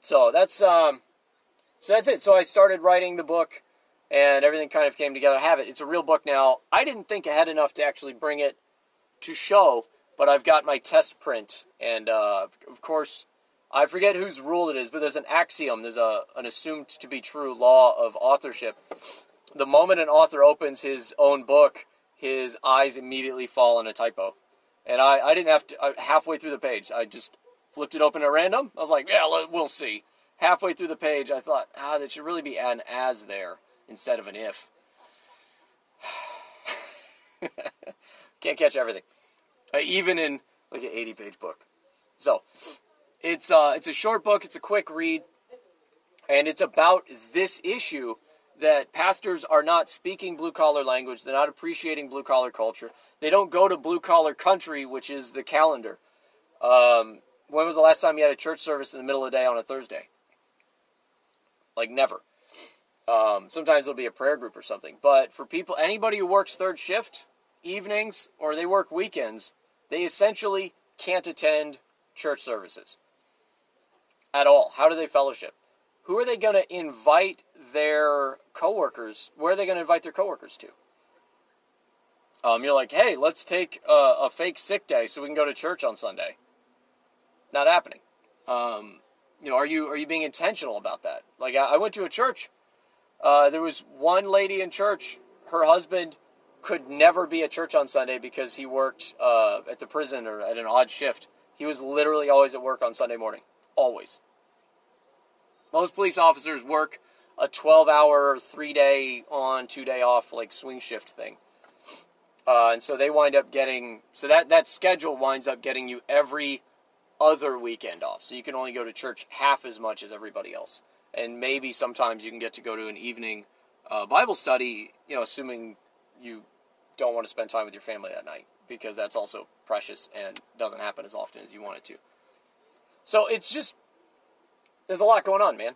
So that's um, so that's it. So I started writing the book, and everything kind of came together. I have it. It's a real book now. I didn't think ahead enough to actually bring it to show, but I've got my test print, and uh, of course I forget whose rule it is, but there's an axiom, there's a an assumed to be true law of authorship. The moment an author opens his own book, his eyes immediately fall on a typo. And I, I didn't have to, I, halfway through the page, I just flipped it open at random. I was like, yeah, we'll see. Halfway through the page, I thought, ah, that should really be an as there instead of an if. <sighs> Can't catch everything. Uh, even in like an 80 page book. So, it's uh, it's a short book. It's a quick read, and it's about this issue that pastors are not speaking blue collar language. They're not appreciating blue collar culture. They don't go to blue collar country, which is the calendar. Um, when was the last time you had a church service in the middle of the day on a Thursday? Like never. Um, sometimes it'll be a prayer group or something. But for people, anybody who works third shift, evenings, or they work weekends, they essentially can't attend church services at all? How do they fellowship? Who are they going to invite their coworkers? Where are they going to invite their coworkers to? Um, you're like, hey, let's take a, a, fake sick day so we can go to church on Sunday. Not happening. Um, you know, are you are you being intentional about that? Like, I, I went to a church. Uh, there was one lady in church. her husband could never be at church on Sunday because he worked uh, at the prison or at an odd shift. He was literally always at work on Sunday morning. Always. Most police officers work a 12 hour, three day on, two day off, like swing shift thing. Uh, and so they wind up getting, so that, that schedule winds up getting you every other weekend off. So you can only go to church half as much as everybody else. And maybe sometimes you can get to go to an evening uh, Bible study, you know, assuming you don't want to spend time with your family that night, because that's also precious and doesn't happen as often as you want it to. So it's just, there's a lot going on, man.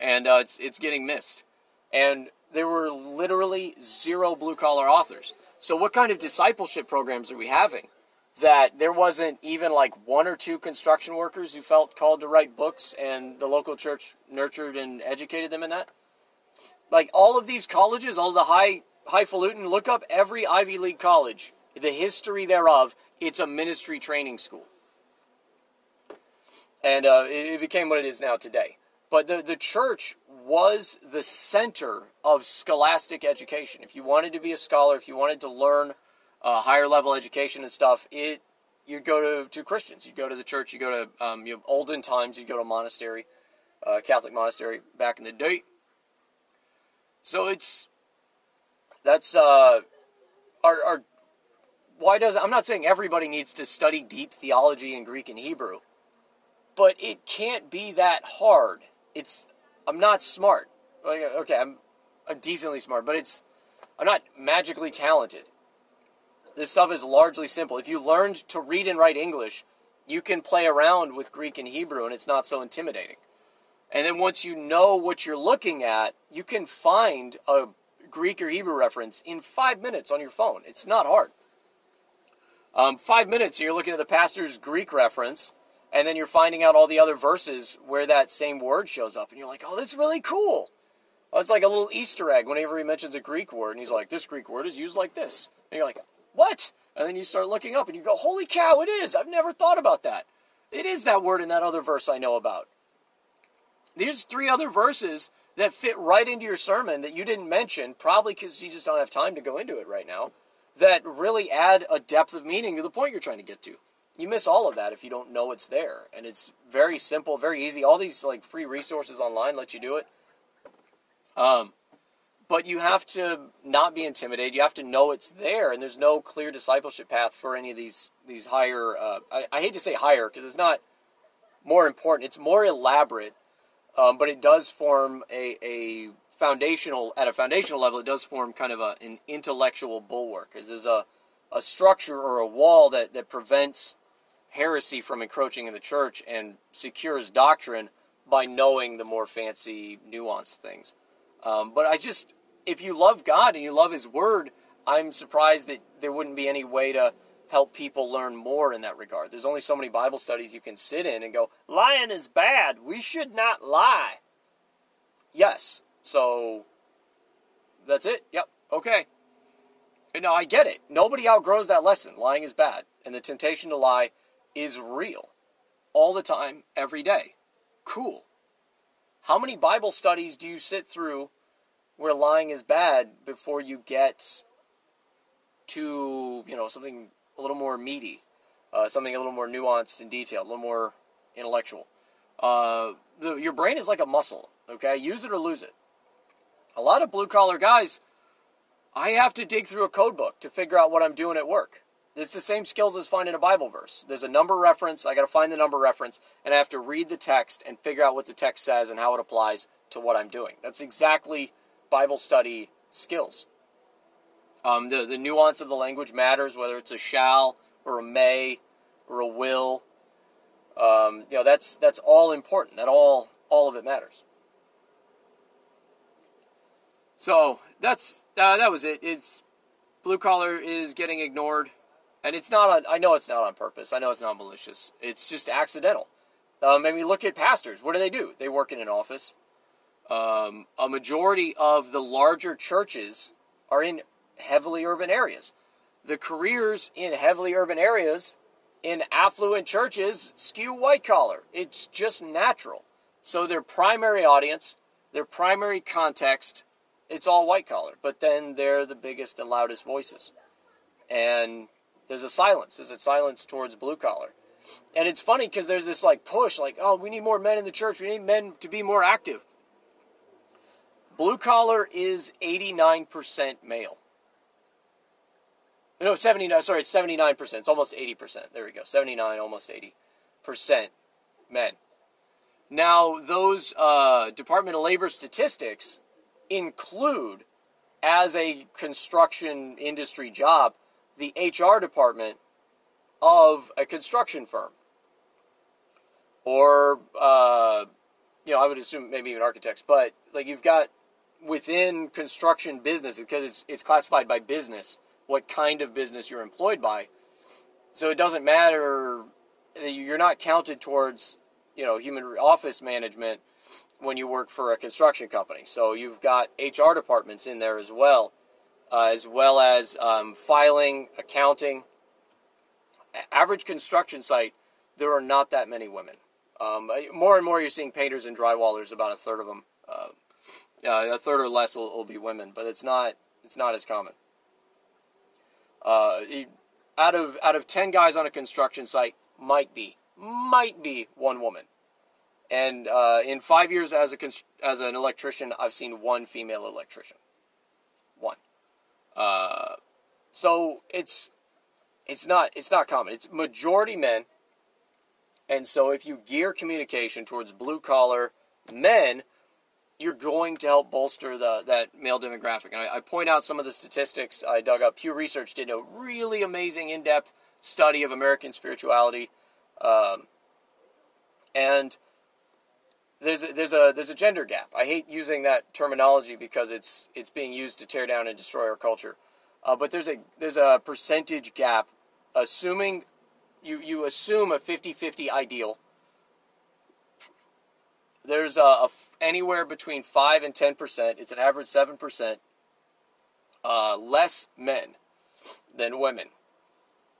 And uh, it's, it's getting missed. And there were literally zero blue collar authors. So, what kind of discipleship programs are we having? That there wasn't even like one or two construction workers who felt called to write books and the local church nurtured and educated them in that? Like all of these colleges, all the high highfalutin, look up every Ivy League college, the history thereof. It's a ministry training school. And uh, it became what it is now today. But the, the church was the center of scholastic education. If you wanted to be a scholar, if you wanted to learn uh, higher level education and stuff, it you'd go to, to Christians. You'd go to the church. You go to um, you know, olden times. You'd go to a monastery, uh, Catholic monastery back in the day. So it's that's uh, our, our why does I'm not saying everybody needs to study deep theology in Greek and Hebrew, but it can't be that hard. It's I'm not smart. Okay, I'm I'm decently smart, but it's I'm not magically talented. This stuff is largely simple. If you learned to read and write English, you can play around with Greek and Hebrew and it's not so intimidating. And then once you know what you're looking at, you can find a Greek or Hebrew reference in five minutes on your phone. It's not hard. Um, five minutes, you're looking at the pastor's Greek reference, and then you're finding out all the other verses where that same word shows up, and you're like, oh, that's really cool. It's like a little Easter egg whenever he mentions a Greek word, and he's like, this Greek word is used like this. And you're like, what? And then you start looking up, and you go, holy cow, it is. I've never thought about that. It is that word in that other verse I know about. There's three other verses that fit right into your sermon that you didn't mention, probably because you just don't have time to go into it right now, that really add a depth of meaning to the point you're trying to get to you miss all of that if you don't know it's there. And it's very simple, very easy. All these like free resources online let you do it. Um, but you have to not be intimidated. You have to know it's there, and there's no clear discipleship path for any of these these higher. Uh, I, I, hate to say higher because it's not more important. It's more elaborate, um, but it does form a, a foundational at a foundational level. It does form kind of a, an intellectual bulwark. There's a a structure or a wall that that prevents heresy from encroaching in the church and secures doctrine by knowing the more fancy, nuanced things. Um, but I just, if you love God and you love His Word, I'm surprised that there wouldn't be any way to help people learn more in that regard. There's only so many Bible studies you can sit in and go, lying is bad. We should not lie. Yes. So that's it. Yep. Okay. No, I get it. Nobody outgrows that lesson. Lying is bad. And the temptation to lie is real all the time, every day. Cool. How many Bible studies do you sit through where lying is bad before you get to, you know, something a little more meaty, uh, something a little more nuanced and detailed, a little more intellectual? Uh, the, your brain is like a muscle, okay? Use it or lose it. A lot of blue collar guys, I have to dig through a code book to figure out what I'm doing at work. It's the same skills as finding a Bible verse. There's a number reference. I got to find the number reference, and I have to read the text and figure out what the text says and how it applies to what I'm doing. That's exactly Bible study skills. Um, the the nuance of the language matters, whether it's a shall or a may or a will. Um, you know, that's that's all important. That all all of it matters. So that's uh, that was it. It's blue collar is getting ignored and it's not on, I know it's not on purpose. I know it's not malicious. It's just accidental. Um, and we look at pastors. What do they do? They work in an office. Um, a majority of the larger churches are in heavily urban areas. The careers in heavily urban areas, in affluent churches, skew white collar. It's just natural. So their primary audience, their primary context, it's all white collar. But then they're the biggest and loudest voices, and there's a silence. There's a silence towards blue collar, and it's funny because there's this like push, like oh, we need more men in the church. We need men to be more active. Blue collar is 89% male. No, 79, sorry, 79%. It's almost 80%. There we go. 79, almost 80% men. Now, those uh, Department of Labor statistics include, as a construction industry job, the HR department of a construction firm. Or, uh, you know, I would assume maybe even architects, but like you've got within construction business because it's, it's classified by business what kind of business you're employed by. So it doesn't matter. You're not counted towards, you know, human office management when you work for a construction company. So you've got HR departments in there as well, uh, as well as um, filing, accounting. Average construction site, there are not that many women. Um, more and more, you're seeing painters and drywallers. About a third of them, uh, uh, a third or less will, will, be women, but it's not it's not as common. Uh, out of out of ten guys on a construction site, might be might be one woman. And uh, in five years as a as an electrician, I've seen one female electrician. Uh, so it's it's not it's not common. It's majority men. And so if you gear communication towards blue collar men, you're going to help bolster the that male demographic. And I, I, point out some of the statistics I dug up. Pew Research did a really amazing in-depth study of American spirituality, um, and there's a, there's a there's a gender gap. I hate using that terminology because it's it's being used to tear down and destroy our culture. Uh, but there's a there's a percentage gap, assuming you you assume a 50-50 ideal there's a, a, anywhere between 5 and 10%, it's an average 7%, uh, less men than women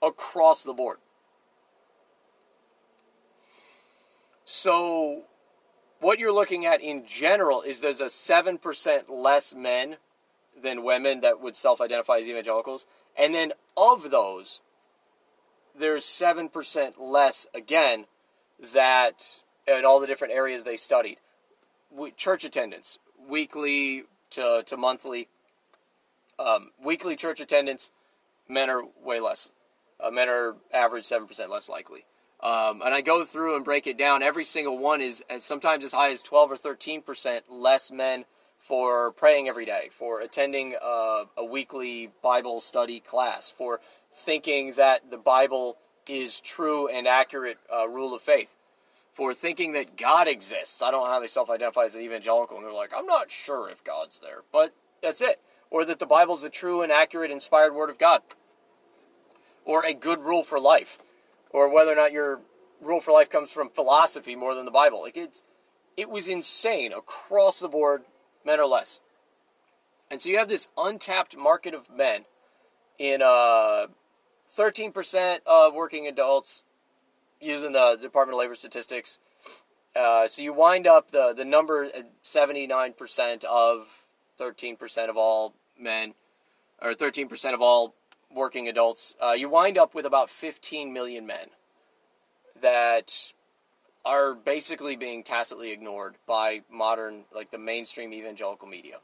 across the board. So, what you're looking at in general is there's a 7% less men than women that would self identify as evangelicals. And then of those, there's 7% less, again, that in all the different areas they studied. Church attendance, weekly to, to monthly. Um, weekly church attendance, men are way less. Uh, men are average 7% less likely. Um, and I go through and break it down. Every single one is as sometimes as high as 12 or 13% less men for praying every day, for attending uh, a weekly Bible study class, for thinking that the Bible is true and accurate uh, rule of faith for thinking that God exists. I don't know how they self identify as an evangelical, and they're like, I'm not sure if God's there, but that's it. Or that the Bible's the true and accurate, inspired Word of God. Or a good rule for life. Or whether or not your rule for life comes from philosophy more than the Bible. Like it's, it was insane across the board, men or less. And so you have this untapped market of men in uh, 13% of working adults using the Department of Labor statistics. Uh, so you wind up the the number uh, seventy nine percent of thirteen percent of all men, or thirteen percent of all working adults. Uh, you wind up with about fifteen million men that are basically being tacitly ignored by modern, like the mainstream evangelical media.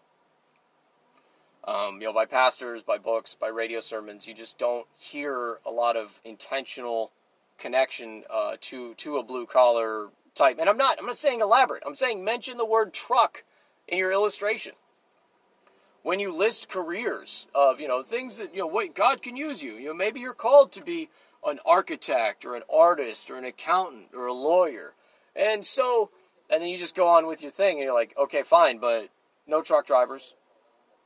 Um, you know, by pastors, by books, by radio sermons, you just don't hear a lot of intentional connection uh, to to a blue collar type. And I'm not I'm not saying elaborate. I'm saying mention the word truck in your illustration. When you list careers of you know things that you know wait God can use you. You know maybe you're called to be an architect or an artist or an accountant or a lawyer. And so and then you just go on with your thing and you're like, okay, fine, but no truck drivers,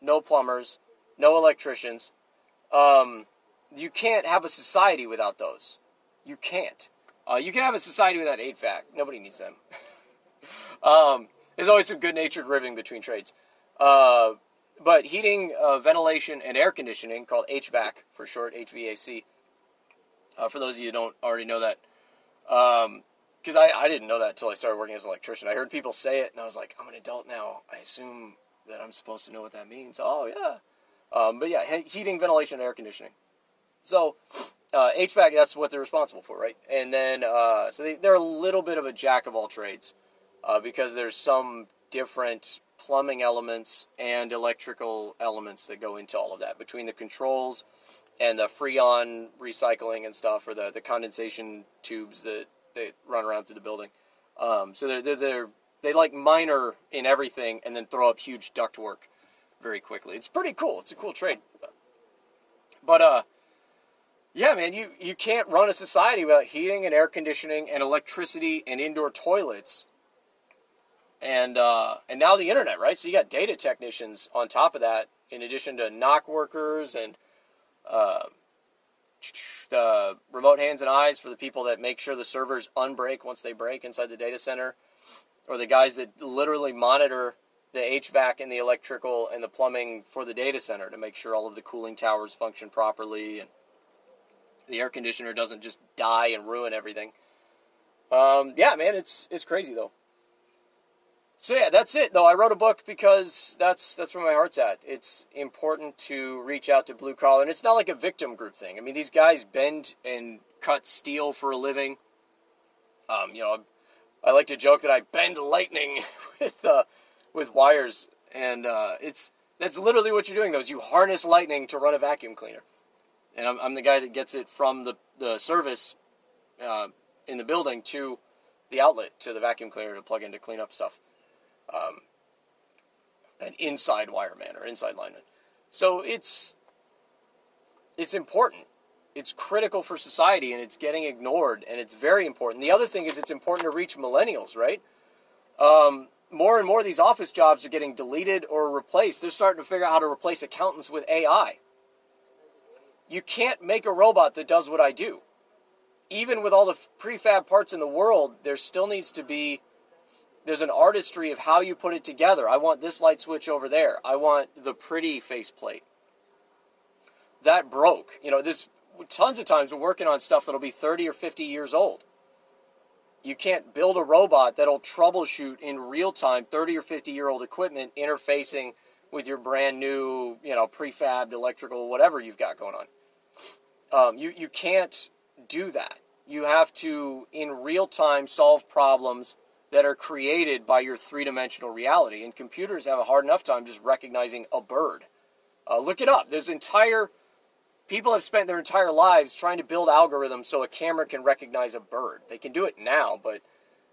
no plumbers, no electricians. Um, you can't have a society without those. You can't. Uh, you can have a society without HVAC. Nobody needs them. <laughs> um, there's always some good-natured ribbing between trades. Uh, but heating, uh, ventilation, and air conditioning, called HVAC for short, HVAC. Uh, for those of you who don't already know that, because um, I, I didn't know that until I started working as an electrician. I heard people say it, and I was like, I'm an adult now. I assume that I'm supposed to know what that means. Oh yeah, um, but yeah, heating, ventilation, and air conditioning. So uh, HVAC, that's what they're responsible for, right? And then uh, so they, they're a little bit of a jack of all trades uh, because there's some different plumbing elements and electrical elements that go into all of that between the controls and the freon recycling and stuff or the, the condensation tubes that, that run around through the building. Um, so they're, they're, they're, they like minor in everything and then throw up huge duct work very quickly. It's pretty cool. It's a cool trade. But uh, yeah, man, you, you can't run a society without heating and air conditioning and electricity and indoor toilets. And uh, and now the internet, right? So you got data technicians on top of that, in addition to NOC workers and uh, the remote hands and eyes for the people that make sure the servers unbreak once they break inside the data center, or the guys that literally monitor the HVAC and the electrical and the plumbing for the data center to make sure all of the cooling towers function properly and the air conditioner doesn't just die and ruin everything. Um, yeah, man, it's it's crazy though. So yeah, that's it though. I wrote a book because that's that's where my heart's at. It's important to reach out to blue collar, and it's not like a victim group thing. I mean, these guys bend and cut steel for a living. Um, you know, I like to joke that I bend lightning <laughs> with uh, with wires, and uh, it's that's literally what you're doing. Though, is you harness lightning to run a vacuum cleaner, and I'm, I'm the guy that gets it from the the service uh, in the building to the outlet to the vacuum cleaner to plug in to clean up stuff. Um, an inside wireman or inside lineman. So it's it's important. It's critical for society, and it's getting ignored, and it's very important. The other thing is, it's important to reach millennials, right? Um, more and more of these office jobs are getting deleted or replaced. They're starting to figure out how to replace accountants with AI. You can't make a robot that does what I do. Even with all the prefab parts in the world, there still needs to be there's an artistry of how you put it together. I want this light switch over there. I want the pretty faceplate. That broke. You know, this tons of times we're working on stuff that'll be 30 or 50 years old. You can't build a robot that'll troubleshoot in real time 30 or 50 year old equipment interfacing with your brand new, you know, prefabbed electrical, whatever you've got going on. Um, you, you can't do that. You have to, in real time, solve problems that are created by your three dimensional reality. And computers have a hard enough time just recognizing a bird. Uh, look it up. There's entire people have spent their entire lives trying to build algorithms so a camera can recognize a bird. They can do it now, but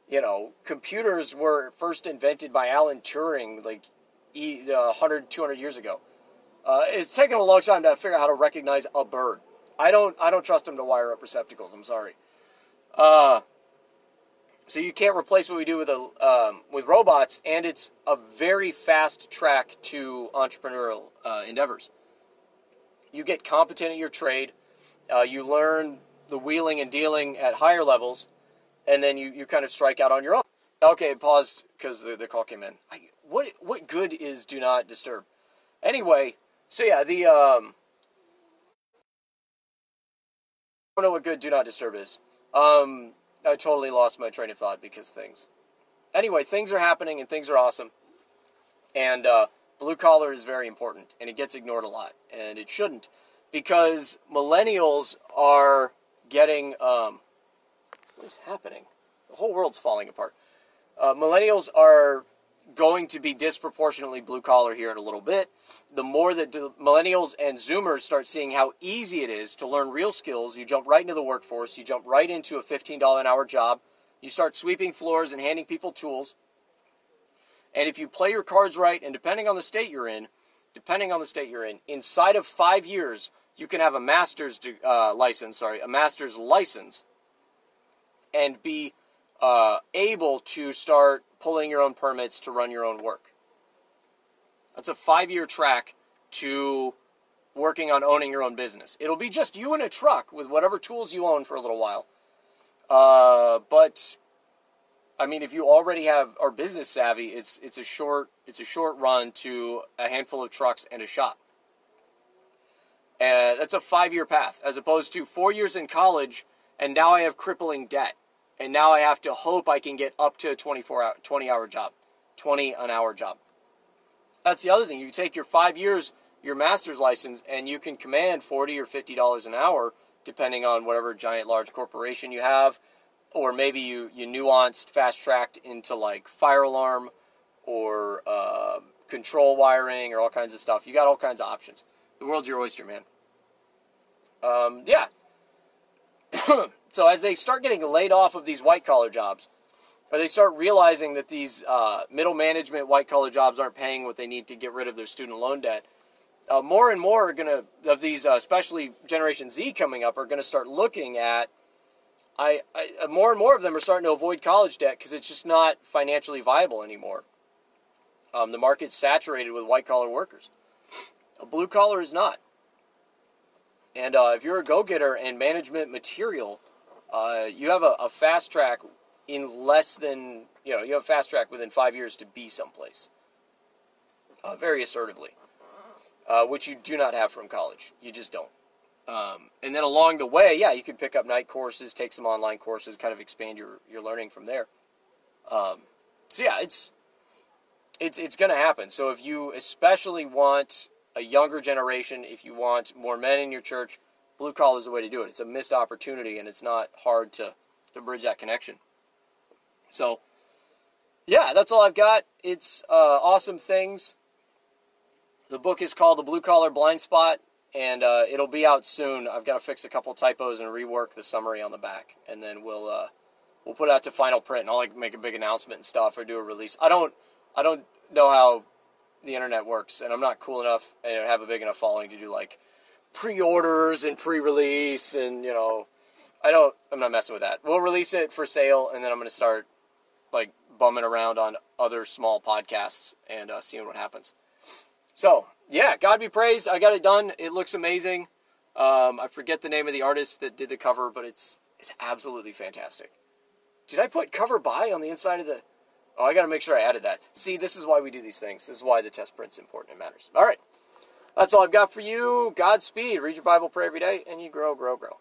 you know, computers were first invented by Alan Turing like 100, 200 years ago. Uh, it's taken a long time to figure out how to recognize a bird. I don't, I don't trust them to wire up receptacles. I'm sorry. Uh, so you can't replace what we do with a um, with robots, and it's a very fast track to entrepreneurial uh, endeavors you get competent at your trade, uh, you learn the wheeling and dealing at higher levels, and then you, you kind of strike out on your own. Okay, paused because the, the call came in. I, what what good is do not disturb? Anyway, so yeah, the um, I don't know what good do not disturb is. Um, I totally lost my train of thought because things. Anyway, things are happening and things are awesome, and uh, blue collar is very important and it gets ignored a lot and it shouldn't because millennials are getting um, what is happening? The whole world's falling apart. Uh, millennials are going to be disproportionately blue collar here in a little bit the more that millennials and zoomers start seeing how easy it is to learn real skills. You jump right into the workforce you jump right into a $15 an hour job you start sweeping floors and handing people tools. And if you play your cards right, and depending on the state you're in, depending on the state you're in, inside of five years, you can have a master's uh, license, sorry, a master's license, and be uh, able to start pulling your own permits to run your own work. That's a five year track to working on owning your own business. It'll be just you in a truck with whatever tools you own for a little while. Uh, but I mean, if you already have are business savvy, it's it's a short it's a short run to a handful of trucks and a shop. And that's a five year path, as opposed to four years in college, and now I have crippling debt, and now I have to hope I can get up to a 24 hour, 20 hour job, 20 an hour job. That's the other thing. You take your five years, your master's license, and you can command forty or fifty dollars an hour, depending on whatever giant large corporation you have, or maybe you you nuanced, fast tracked into like fire alarm, or uh, control wiring, or all kinds of stuff. You got all kinds of options. The world's your oyster, man. Um, yeah. <clears throat> so as they start getting laid off of these white collar jobs, or they start realizing that these uh, middle management white collar jobs aren't paying what they need to get rid of their student loan debt, uh, more and more are gonna of these, uh, especially Generation Z coming up, are gonna start looking at. I, I uh, more and more of them are starting to avoid college debt because it's just not financially viable anymore. Um, the market's saturated with white collar workers. A blue collar is not. And uh, if you're a go getter and management material, uh, you have a, a, fast track in less than, you know, you have a fast track within five years to be someplace. Uh, very assertively, uh, which you do not have from college. You just don't. Um, and then along the way, yeah, you can pick up night courses, take some online courses, kind of expand your, your learning from there. Um, so yeah, it's it's it's going to happen. So if you especially want a younger generation, if you want more men in your church, blue collar is the way to do it. It's a missed opportunity, and it's not hard to to bridge that connection. So, yeah, that's all I've got. It's uh, awesome things. The book is called The Blue Collar Blind Spot, and uh, it'll be out soon. I've got to fix a couple typos and rework the summary on the back, and then we'll uh, we'll put it out to final print. And I'll like make a big announcement and stuff, or do a release. I don't I don't know how the internet works, and I'm not cool enough and have a big enough following to do like pre-orders and pre-release, and you know, I don't. I'm not messing with that. We'll release it for sale, and then I'm going to start like bumming around on other small podcasts and uh, seeing what happens. So yeah, God be praised. I got it done. It looks amazing. Um, I forget the name of the artist that did the cover, but it's it's absolutely fantastic. Did I put cover by on the inside of the? Oh, I got to make sure I added that. See, this is why we do these things. This is why the test print's important. It matters. All right. That's all I've got for you. Godspeed. Read your Bible, pray every day, and you grow, grow, grow.